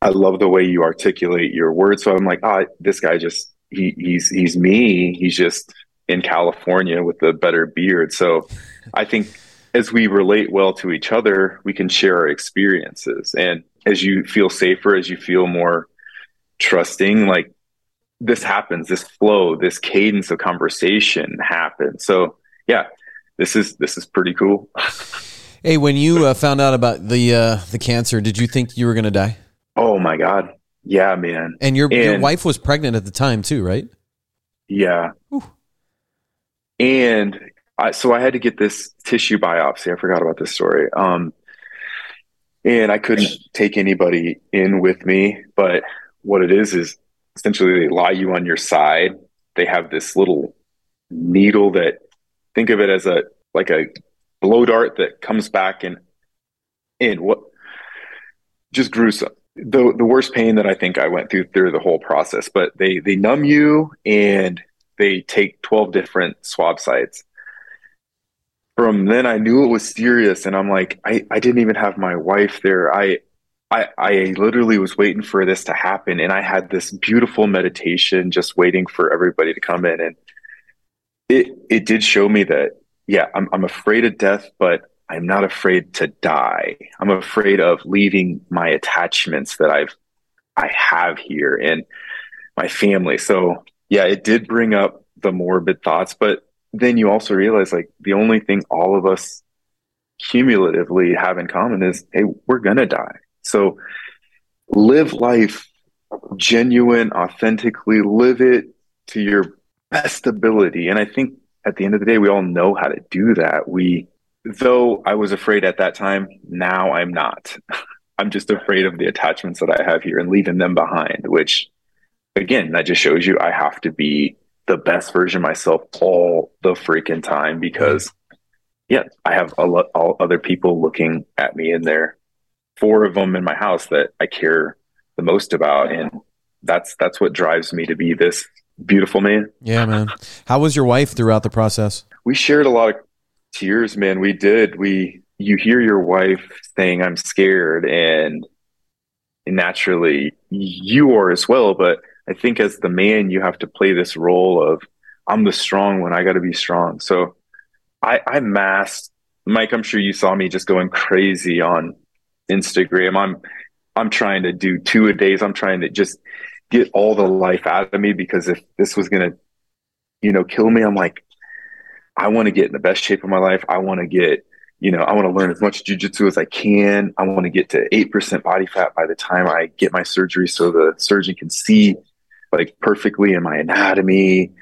I love the way you articulate your words. So I'm like, ah, oh, this guy just, he, he's, he's me. He's just in California with a better beard. So I think as we relate well to each other, we can share our experiences. And as you feel safer, as you feel more trusting like this happens this flow this cadence of conversation happens. So yeah this is this is pretty cool. Hey when you uh, found out about the uh the cancer did you think you were gonna die? Oh my god. Yeah man. And your and, your wife was pregnant at the time too right? Yeah. Whew. and I, so i had to get this tissue biopsy i forgot about this story um and i couldn't take anybody in with me but what it is is essentially they lie you on your side. They have this little needle that think of it as a like a blow dart that comes back and in what just gruesome. The the worst pain that I think I went through through the whole process. But they they numb you and they take twelve different swab sites. From then I knew it was serious and I'm like, I, I didn't even have my wife there. I I, I literally was waiting for this to happen and I had this beautiful meditation just waiting for everybody to come in and it it did show me that yeah I'm I'm afraid of death but I'm not afraid to die. I'm afraid of leaving my attachments that I've I have here and my family. So yeah, it did bring up the morbid thoughts, but then you also realize like the only thing all of us cumulatively have in common is hey, we're gonna die so live life genuine, authentically, live it to your best ability. And I think at the end of the day, we all know how to do that. We, though I was afraid at that time, now I'm not. I'm just afraid of the attachments that I have here and leaving them behind, which again, that just shows you I have to be the best version of myself all the freaking time because yeah, I have a lot all other people looking at me and there four of them in my house that I care the most about and that's that's what drives me to be this beautiful man. Yeah, man. How was your wife throughout the process? We shared a lot of tears, man. We did. We you hear your wife saying I'm scared and naturally you are as well, but I think as the man you have to play this role of I'm the strong one, I got to be strong. So I I masked Mike, I'm sure you saw me just going crazy on Instagram. I'm I'm trying to do two a days. I'm trying to just get all the life out of me because if this was gonna, you know, kill me, I'm like, I want to get in the best shape of my life. I want to get, you know, I want to learn as much jujitsu as I can. I want to get to eight percent body fat by the time I get my surgery, so the surgeon can see like perfectly in my anatomy.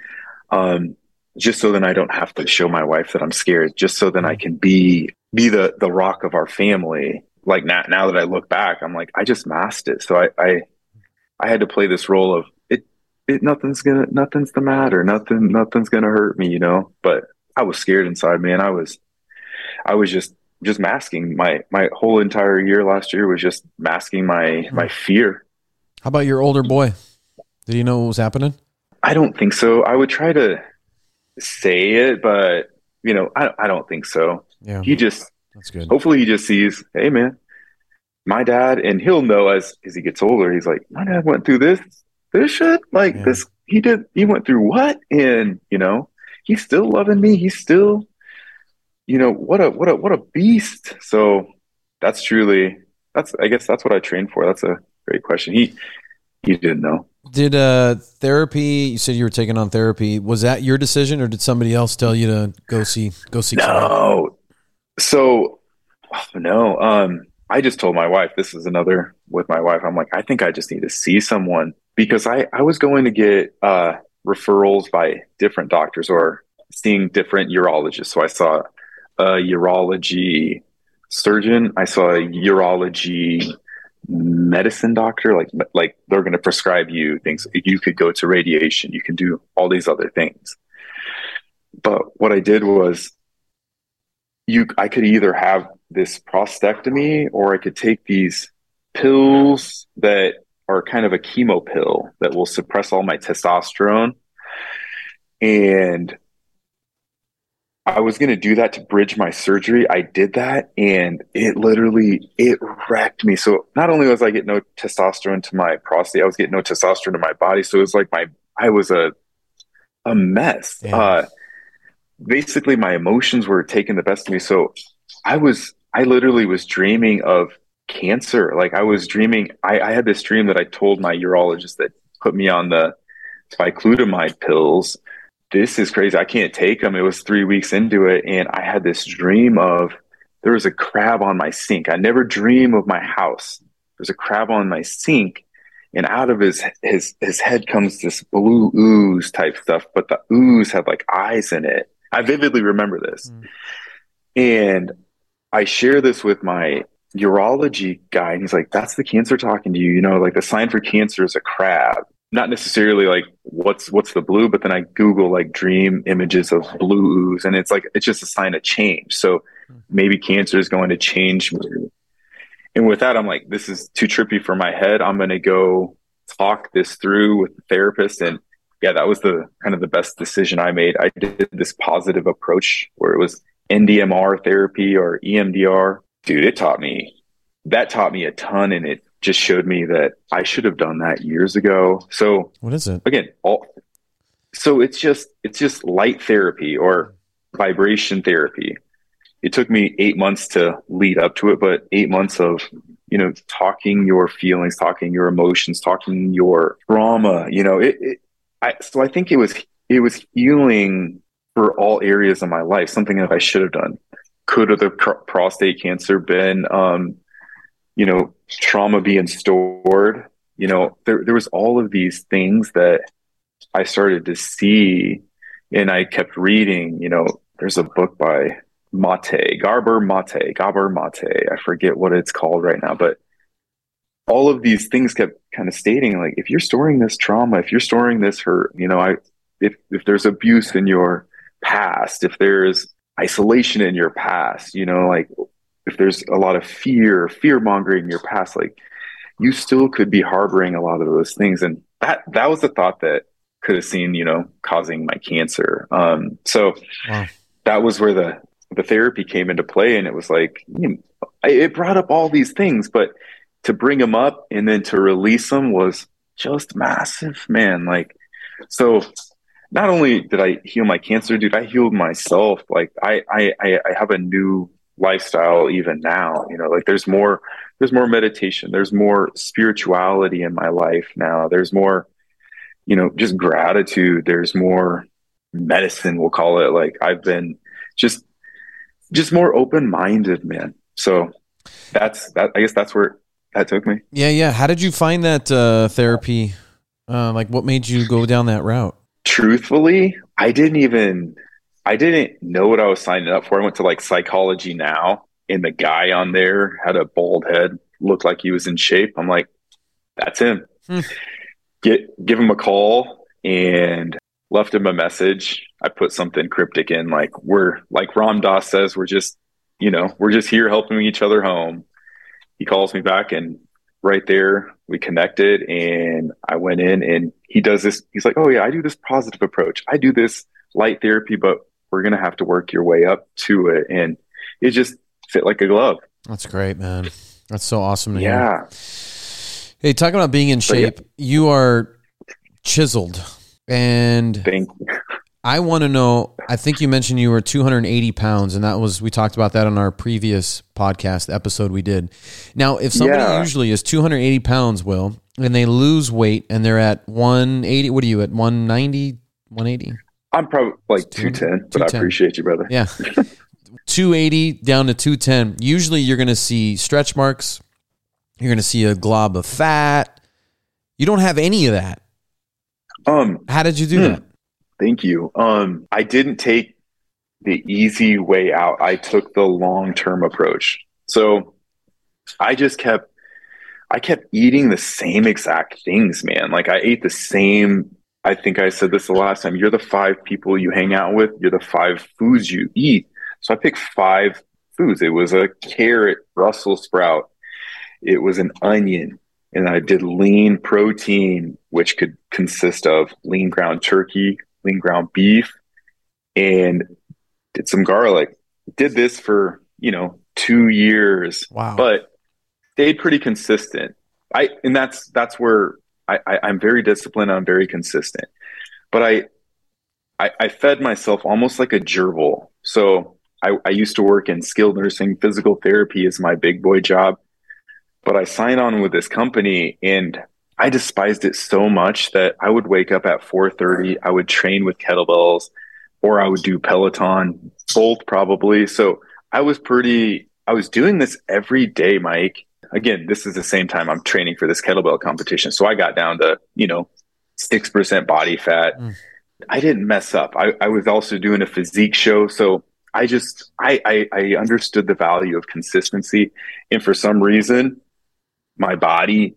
Um, just so then I don't have to show my wife that I'm scared. Just so then I can be be the the rock of our family like now, now that I look back, I'm like, I just masked it. So I, I, I had to play this role of it, it, nothing's gonna, nothing's the matter. Nothing, nothing's gonna hurt me, you know, but I was scared inside, man. I was, I was just, just masking my, my whole entire year last year was just masking my, my fear. How about your older boy? Did he know what was happening? I don't think so. I would try to say it, but you know, I, I don't think so. Yeah. He just, that's good. Hopefully, he just sees, hey, man, my dad, and he'll know as as he gets older. He's like, my dad went through this, this shit, like yeah. this. He did. He went through what? And you know, he's still loving me. He's still, you know, what a what a what a beast. So that's truly that's. I guess that's what I trained for. That's a great question. He he didn't know. Did uh therapy? You said you were taking on therapy. Was that your decision, or did somebody else tell you to go see go see? No, so oh, no, um, I just told my wife, this is another with my wife. I'm like, I think I just need to see someone because I, I was going to get uh, referrals by different doctors or seeing different urologists. So I saw a urology surgeon, I saw a urology medicine doctor like like they're going to prescribe you things. You could go to radiation. You can do all these other things. But what i did was you I could either have this prostatectomy or I could take these pills that are kind of a chemo pill that will suppress all my testosterone. And I was going to do that to bridge my surgery. I did that and it literally it wrecked me. So not only was I getting no testosterone to my prostate, I was getting no testosterone to my body. So it was like my I was a a mess. Yeah. Uh, basically my emotions were taking the best of me. So I was, I literally was dreaming of cancer. Like I was dreaming, I, I had this dream that I told my urologist that put me on the bicalutamide pills. This is crazy. I can't take them. It was three weeks into it. And I had this dream of there was a crab on my sink. I never dream of my house. There's a crab on my sink and out of his his his head comes this blue ooze type stuff, but the ooze had like eyes in it. I vividly remember this. Mm. And I share this with my urology guy, and he's like, That's the cancer talking to you. You know, like the sign for cancer is a crab. Not necessarily like what's what's the blue, but then I Google like dream images of blues, and it's like it's just a sign of change. So hmm. maybe cancer is going to change me. And with that, I'm like, this is too trippy for my head. I'm gonna go talk this through with the therapist and yeah, that was the kind of the best decision I made. I did this positive approach where it was NDMR therapy or EMDR. Dude, it taught me that taught me a ton and it just showed me that I should have done that years ago. So what is it? Again, all so it's just it's just light therapy or vibration therapy. It took me eight months to lead up to it, but eight months of you know talking your feelings, talking your emotions, talking your trauma. You know, it, it I, so I think it was it was healing for all areas of my life. Something that I should have done. Could have the pr- prostate cancer been, um, you know, trauma being stored? You know, there there was all of these things that I started to see, and I kept reading, you know, there's a book by Mate, Gabor Mate, Gabor Mate. I forget what it's called right now, but all of these things kept kind of stating like if you're storing this trauma, if you're storing this hurt, you know, I if if there's abuse in your past, if there's isolation in your past, you know, like if there's a lot of fear, fear mongering in your past, like you still could be harboring a lot of those things. And that that was the thought that could have seen, you know, causing my cancer. Um, so wow. that was where the the therapy came into play, and it was like you know, it brought up all these things, but to bring them up and then to release them was just massive, man. Like so not only did I heal my cancer, dude, I healed myself. Like I, I, I have a new lifestyle even now. You know, like there's more, there's more meditation. There's more spirituality in my life now. There's more, you know, just gratitude. There's more medicine. We'll call it. Like I've been just, just more open minded, man. So that's that. I guess that's where that took me. Yeah, yeah. How did you find that uh, therapy? Uh, like, what made you go down that route? truthfully, I didn't even I didn't know what I was signing up for. I went to like psychology now, and the guy on there had a bald head, looked like he was in shape. I'm like, that's him. Hmm. Get give him a call and left him a message. I put something cryptic in, like we're like Ram Dass says, we're just you know we're just here helping each other home. He calls me back and right there we connected and I went in and he does this. He's like, Oh yeah, I do this positive approach. I do this light therapy, but we're going to have to work your way up to it. And it just fit like a glove. That's great, man. That's so awesome to yeah. hear. Hey, talking about being in shape, yeah. you are chiseled and Thank you. I want to know. I think you mentioned you were 280 pounds, and that was we talked about that on our previous podcast episode we did. Now, if somebody yeah. usually is 280 pounds, will and they lose weight and they're at 180, what are you at 190, 180? I'm probably like 210, but I appreciate you, brother. Yeah. 280 down to 210. Usually you're going to see stretch marks. You're going to see a glob of fat. You don't have any of that. Um, how did you do hmm. that? Thank you. Um, I didn't take the easy way out. I took the long term approach. So I just kept, I kept eating the same exact things, man. Like I ate the same. I think I said this the last time. You're the five people you hang out with. You're the five foods you eat. So I picked five foods. It was a carrot, Brussels sprout. It was an onion and I did lean protein, which could consist of lean ground turkey, lean ground beef and did some garlic. Did this for, you know, two years. Wow. But stayed pretty consistent. I and that's that's where I, I am very disciplined. I'm very consistent. But I, I I fed myself almost like a gerbil. So I, I used to work in skilled nursing. Physical therapy is my big boy job. But I signed on with this company and I despised it so much that I would wake up at 4:30, I would train with kettlebells or I would do Peloton, both probably. So I was pretty I was doing this every day, Mike. Again, this is the same time I'm training for this kettlebell competition. So I got down to, you know, 6% body fat. Mm. I didn't mess up. I, I was also doing a physique show. So I just I, I I understood the value of consistency. And for some reason, my body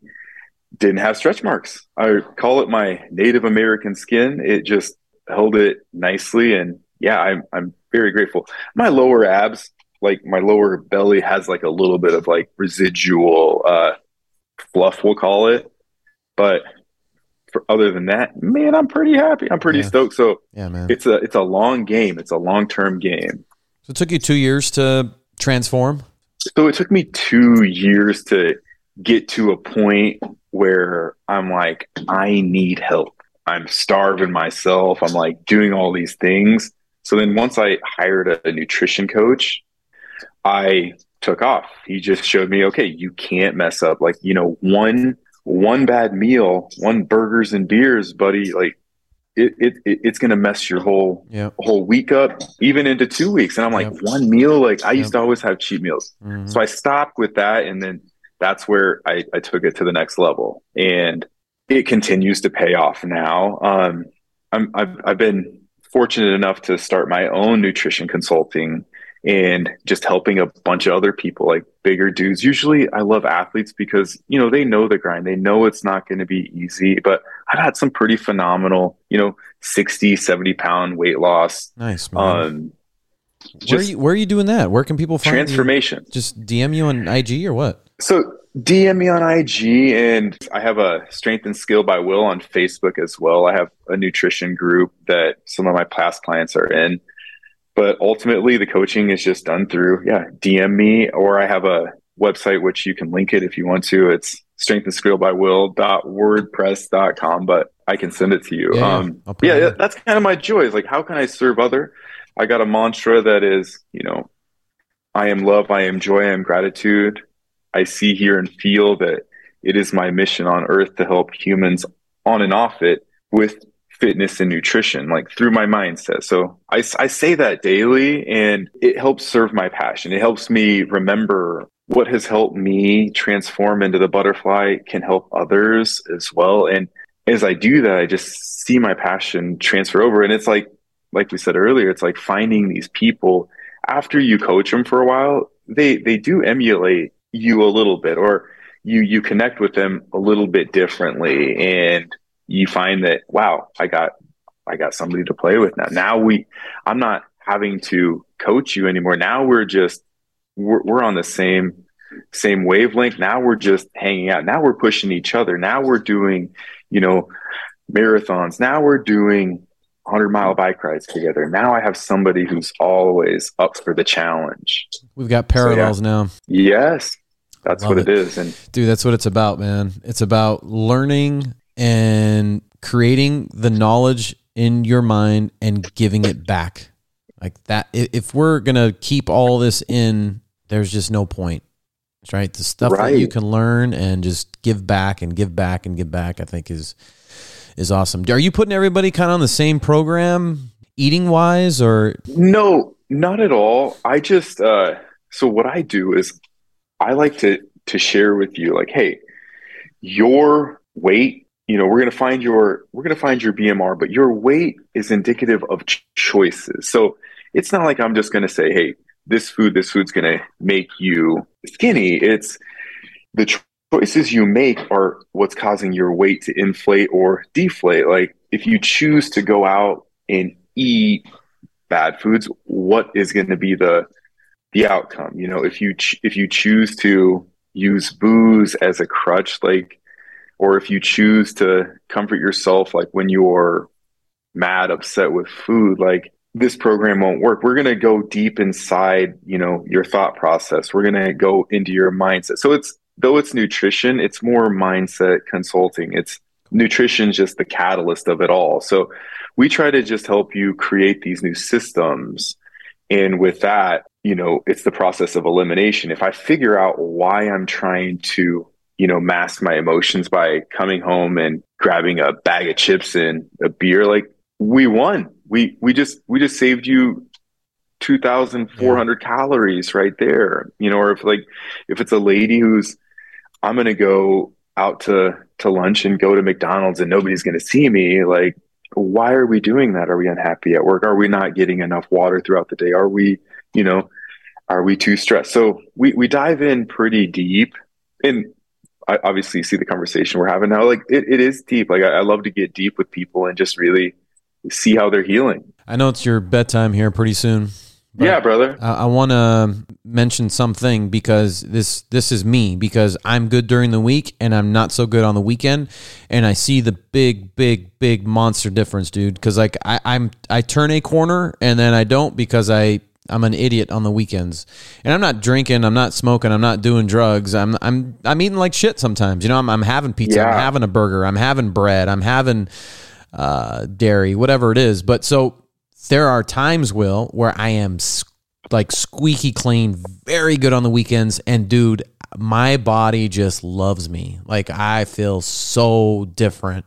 didn't have stretch marks. I call it my Native American skin. It just held it nicely, and yeah, I'm I'm very grateful. My lower abs, like my lower belly, has like a little bit of like residual uh, fluff, we'll call it, but for, other than that, man, I'm pretty happy. I'm pretty yeah. stoked. So yeah, man, it's a it's a long game. It's a long term game. So it took you two years to transform. So it took me two years to get to a point where I'm like, I need help. I'm starving myself. I'm like doing all these things. So then once I hired a, a nutrition coach, I took off. He just showed me, okay, you can't mess up. Like, you know, one one bad meal, one burgers and beers, buddy, like it, it, it it's gonna mess your whole yep. whole week up, even into two weeks. And I'm like, yep. one meal, like I used to always have cheat meals. Mm-hmm. So I stopped with that and then that's where I, I took it to the next level. And it continues to pay off now. Um, I'm, I've, I've been fortunate enough to start my own nutrition consulting and just helping a bunch of other people like bigger dudes. Usually I love athletes because, you know, they know the grind. They know it's not going to be easy, but I've had some pretty phenomenal, you know, 60, 70 pound weight loss. Nice. Man. Um, where are you where are you doing that? Where can people find transformation? You? Just DM you on IG or what? So DM me on IG and I have a strength and skill by will on Facebook as well. I have a nutrition group that some of my past clients are in but ultimately the coaching is just done through yeah dm me or i have a website which you can link it if you want to. It's strength and skill by will.wordpress.com but i can send it to you. Yeah, um, yeah that's kind of my joy is like how can i serve other? I got a mantra that is you know i am love i am joy i am gratitude. I see hear and feel that it is my mission on earth to help humans on and off it with fitness and nutrition, like through my mindset. So I, I say that daily and it helps serve my passion. It helps me remember what has helped me transform into the butterfly can help others as well. And as I do that, I just see my passion transfer over. And it's like, like we said earlier, it's like finding these people after you coach them for a while, they, they do emulate you a little bit or you, you connect with them a little bit differently. And you find that wow, I got I got somebody to play with now. Now we I'm not having to coach you anymore. Now we're just we're, we're on the same same wavelength. Now we're just hanging out. Now we're pushing each other. Now we're doing, you know, marathons. Now we're doing 100 mile bike rides together. Now I have somebody who's always up for the challenge. We've got parallels so, yeah. now. Yes. That's Love what it. it is. And dude, that's what it's about, man. It's about learning and creating the knowledge in your mind and giving it back. Like that if we're gonna keep all this in there's just no point right? The stuff right. that you can learn and just give back and give back and give back i think is is awesome. Are you putting everybody kind of on the same program eating wise or? No not at all. I just uh so what i do is i like to to share with you like hey your weight you know we're going to find your we're going to find your bmr but your weight is indicative of ch- choices. So it's not like i'm just going to say hey this food this food's going to make you skinny. It's the choices you make are what's causing your weight to inflate or deflate. Like if you choose to go out and eat bad foods what is going to be the the outcome? You know if you ch- if you choose to use booze as a crutch like or if you choose to comfort yourself like when you're mad upset with food like this program won't work. We're going to go deep inside you know your thought process. We're going to go into your mindset. So it's though it's nutrition it's more mindset consulting. It's nutrition just the catalyst of it all. So we try to just help you create these new systems. And with that you know it's the process of elimination. If i figure out why i'm trying to you know, mask my emotions by coming home and grabbing a bag of chips and a beer. Like we won. We we just we just saved you 2,400 yeah. calories right there. You know, or if like if it's a lady who's I'm gonna go out to to lunch and go to McDonald's and nobody's gonna see me, like why are we doing that? Are we unhappy at work? Are we not getting enough water throughout the day? Are we, you know, are we too stressed? So we we dive in pretty deep. And I obviously see the conversation we're having now. Like it, it is deep. Like I, I love to get deep with people and just really see how they're healing. I know it's your bedtime here pretty soon. Yeah, brother. I, I want to mention something because this this is me because I'm good during the week and I'm not so good on the weekend, and I see the big, big, big monster difference, dude. Because like I, I'm I turn a corner and then I don't because I I'm an idiot on the weekends, and I'm not drinking, I'm not smoking, I'm not doing drugs. I'm I'm I'm eating like shit sometimes. You know, I'm I'm having pizza, yeah. I'm having a burger, I'm having bread, I'm having uh, dairy, whatever it is. But so there are times, Will, where I am like squeaky clean, very good on the weekends, and dude, my body just loves me. Like I feel so different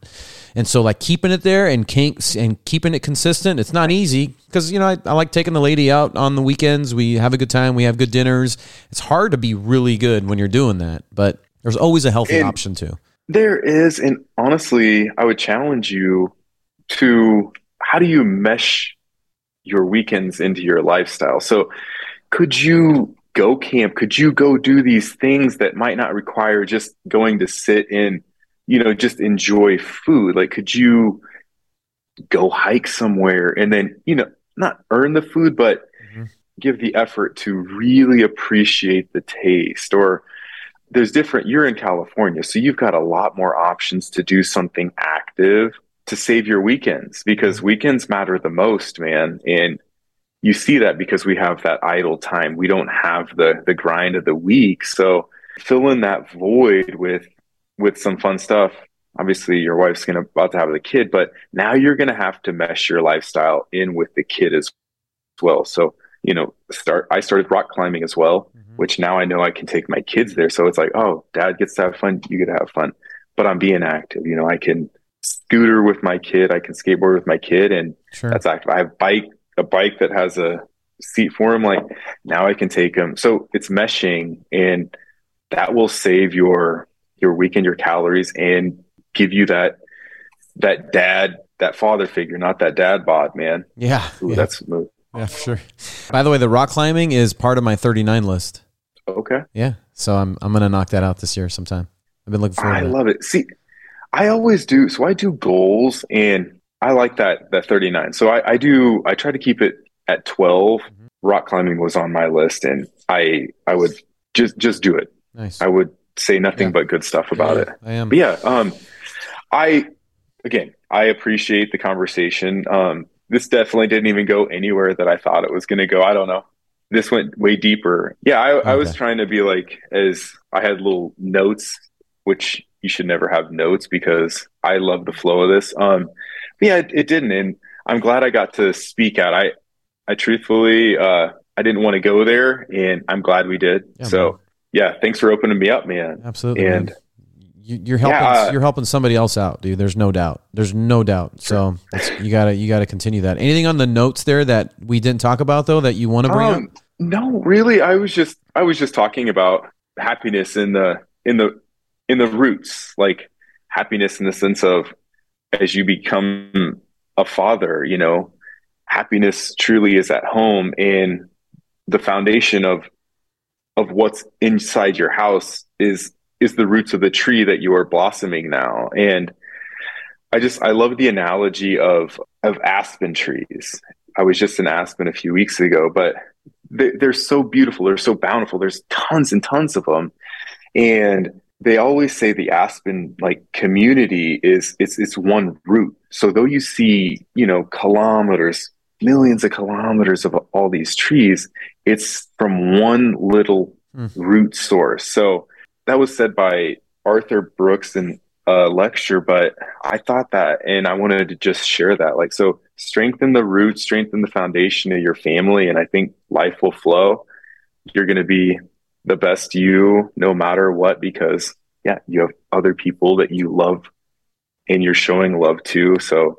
and so like keeping it there and kinks and keeping it consistent, it's not easy because you know I, I, like taking the lady out on the weekends. We have a good time. We have good dinners. It's hard to be really good when you're doing that, but there's always a healthy and option too. There is, and honestly, I would challenge you to how do you mesh your weekends into your lifestyle? So could you go camp? Could you go do these things that might not require just going to sit in, you know, just enjoy food? Like, could you go hike somewhere and then, you know, not earn the food, but mm-hmm. give the effort to really appreciate the taste? Or there's different, you're in California, so you've got a lot more options to do something active to save your weekends because mm-hmm. weekends matter the most, man. And you see that because we have that idle time. We don't have the the grind of the week. So fill in that void with with some fun stuff. Obviously, your wife's gonna about to have the kid, but now you're gonna have to mesh your lifestyle in with the kid as well. So you know, start. I started rock climbing as well, mm-hmm. which now I know I can take my kids there. So it's like, oh, dad gets to have fun, you get to have fun, but I'm being active. You know, I can scooter with my kid, I can skateboard with my kid, and sure. that's active. I have bike a bike that has a seat for him like now i can take him so it's meshing and that will save your your weekend your calories and give you that that dad that father figure not that dad bod man yeah, Ooh, yeah. that's smooth yeah sure by the way the rock climbing is part of my 39 list okay yeah so i'm i'm gonna knock that out this year sometime i've been looking forward i love it see i always do so i do goals and I like that that 39. So I, I do I try to keep it at 12. Mm-hmm. Rock climbing was on my list and I I would just just do it. Nice. I would say nothing yeah. but good stuff about yeah, it. I am. But yeah, um I again, I appreciate the conversation. Um this definitely didn't even go anywhere that I thought it was going to go. I don't know. This went way deeper. Yeah, I, okay. I was trying to be like as I had little notes, which you should never have notes because I love the flow of this. Um, yeah, it, it, didn't, and I'm glad I got to speak out. I, I truthfully, uh, I didn't want to go there, and I'm glad we did. Yeah, so, man. Yeah, thanks for opening me up, man. Absolutely, and. Man. You, are helping. Yeah, uh, you're helping somebody else out, dude. There's no doubt. There's no doubt. So you gotta you gotta continue that. Anything on the notes there that we didn't talk about though that you want to bring um, up? No, really. I was just I was just talking about happiness in the in the in the roots, like happiness in the sense of as you become a father, you know, happiness truly is at home in the foundation of of what's inside your house is is the roots of the tree that you are blossoming now. And I just I love the analogy of of aspen trees. I was just in Aspen a few weeks ago, but they, they're so beautiful. They're so bountiful. There's tons and tons of them, and they always say the aspen like community is it's it's one root so though you see you know kilometers millions of kilometers of all these trees it's from one little mm. root source. So that was said by arthur brooks in a lecture but i thought that and i wanted to just share that like so strengthen the root strengthen the foundation of your family and i think life will flow. You're going to be the best you no matter what because yeah you have other people that you love and you're showing love to. So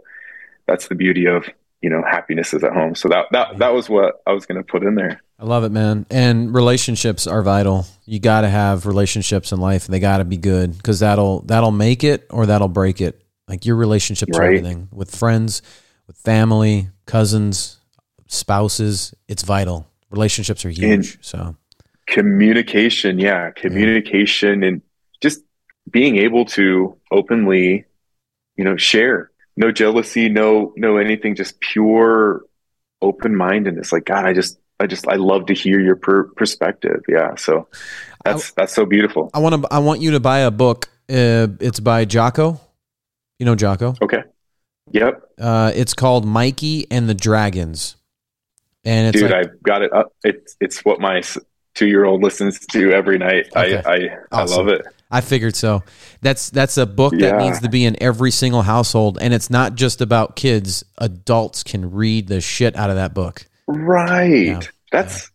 that's the beauty of you know happiness is at home. So that that that was what i was going to put in there. I love it man. And relationships are vital. You got to have relationships in life. They got to be good because that'll that'll make it or that'll break it. Like your relationships right. everything. With friends with family cousins spouses it's vital. Relationships are huge and so. communication yeah. Communication yeah. and just being able to openly you know share no jealousy no no anything just pure open mindedness. Like god i just i just i love to hear your per- perspective. Yeah so that's I, that's so beautiful. I want to i want you to buy a book uh, it's by jocko. You know jocko? Okay. Yep. Uh, it's called mikey and the dragons. And it's dude like, i've got it up. It's it's what my two year old listens to every night. Okay. I I, awesome. I love it. I figured so. That's that's a book yeah. that needs to be in every single household, and it's not just about kids. Adults can read the shit out of that book. Right. Yeah. That's yeah.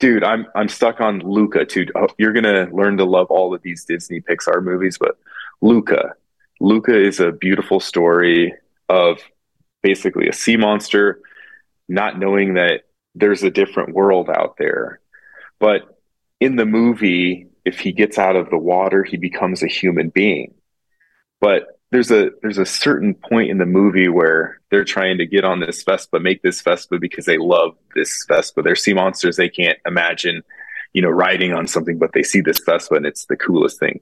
dude. I'm I'm stuck on Luca too. Oh, you're gonna learn to love all of these Disney Pixar movies, but Luca, Luca is a beautiful story of basically a sea monster not knowing that there's a different world out there but in the movie, if he gets out of the water, he becomes a human being. But there's a there's a certain point in the movie where they're trying to get on this Vespa, make this Vespa because they love this Vespa. They're sea monsters. They can't imagine, you know, riding on something, but they see this Vespa and it's the coolest thing.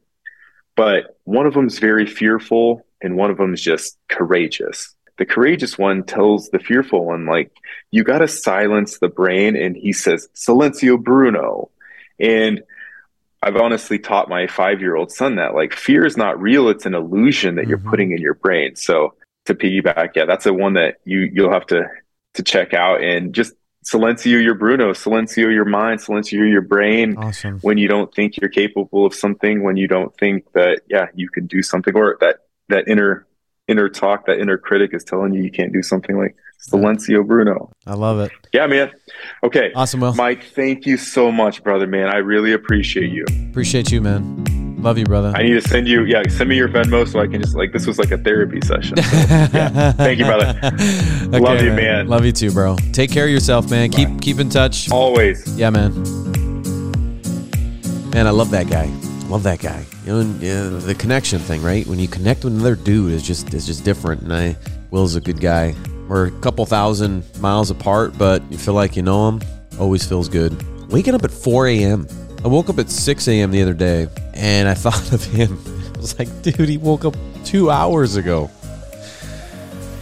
But one of them's very fearful and one of them's just courageous. The courageous one tells the fearful one, like, you got to silence the brain. And he says, Silencio Bruno. And I've honestly taught my five year old son that like fear is not real. It's an illusion that mm-hmm. you're putting in your brain. So to piggyback, yeah, that's the one that you, you'll have to, to check out and just silencio your Bruno, silencio your mind, silencio your brain awesome. when you don't think you're capable of something, when you don't think that, yeah, you can do something or that, that inner, inner talk, that inner critic is telling you you can't do something like Silencio Bruno. I love it. Yeah, man. Okay. Awesome, Will. Mike, thank you so much, brother, man. I really appreciate you. Appreciate you, man. Love you, brother. I need to send you, yeah, send me your Venmo so I can just like this was like a therapy session. So, yeah. Thank you, brother. okay, Love you, man. man. Love you too, bro. Take care of yourself, man. Bye. Keep keep in touch. Always. Yeah, man. Man, I love that guy. Love that guy. You know, the connection thing, right? When you connect with another dude, is just is just different. And I, Will's a good guy. We're a couple thousand miles apart, but you feel like you know him. Always feels good. Waking up at 4 a.m. I woke up at 6 a.m. the other day, and I thought of him. I was like, dude, he woke up two hours ago.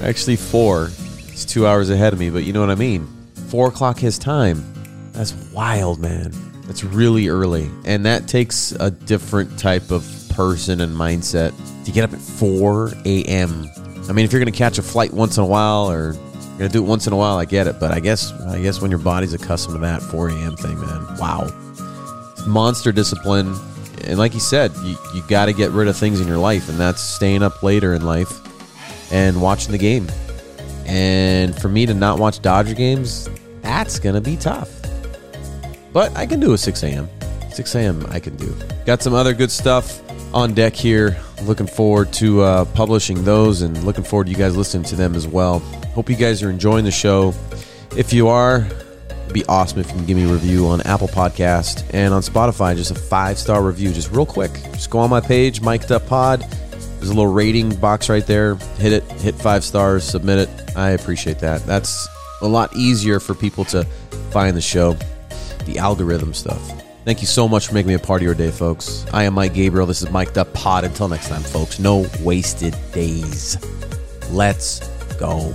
Actually, four. He's two hours ahead of me, but you know what I mean. Four o'clock his time. That's wild, man. That's really early. And that takes a different type of person and mindset to get up at 4 a.m. I mean, if you're going to catch a flight once in a while or you're going to do it once in a while, I get it. But I guess I guess when your body's accustomed to that 4 a.m. thing, man, wow. It's monster discipline. And like you said, you, you got to get rid of things in your life, and that's staying up later in life and watching the game. And for me to not watch Dodger games, that's going to be tough. But I can do a 6 a.m. 6 a.m. I can do. Got some other good stuff on deck here. Looking forward to uh, publishing those and looking forward to you guys listening to them as well. Hope you guys are enjoying the show. If you are, it'd be awesome if you can give me a review on Apple Podcast and on Spotify. Just a five star review, just real quick. Just go on my page, Mic'd Up Pod. There's a little rating box right there. Hit it, hit five stars, submit it. I appreciate that. That's a lot easier for people to find the show, the algorithm stuff. Thank you so much for making me a part of your day, folks. I am Mike Gabriel. This is Mic'd Up Pod. Until next time, folks, no wasted days. Let's go.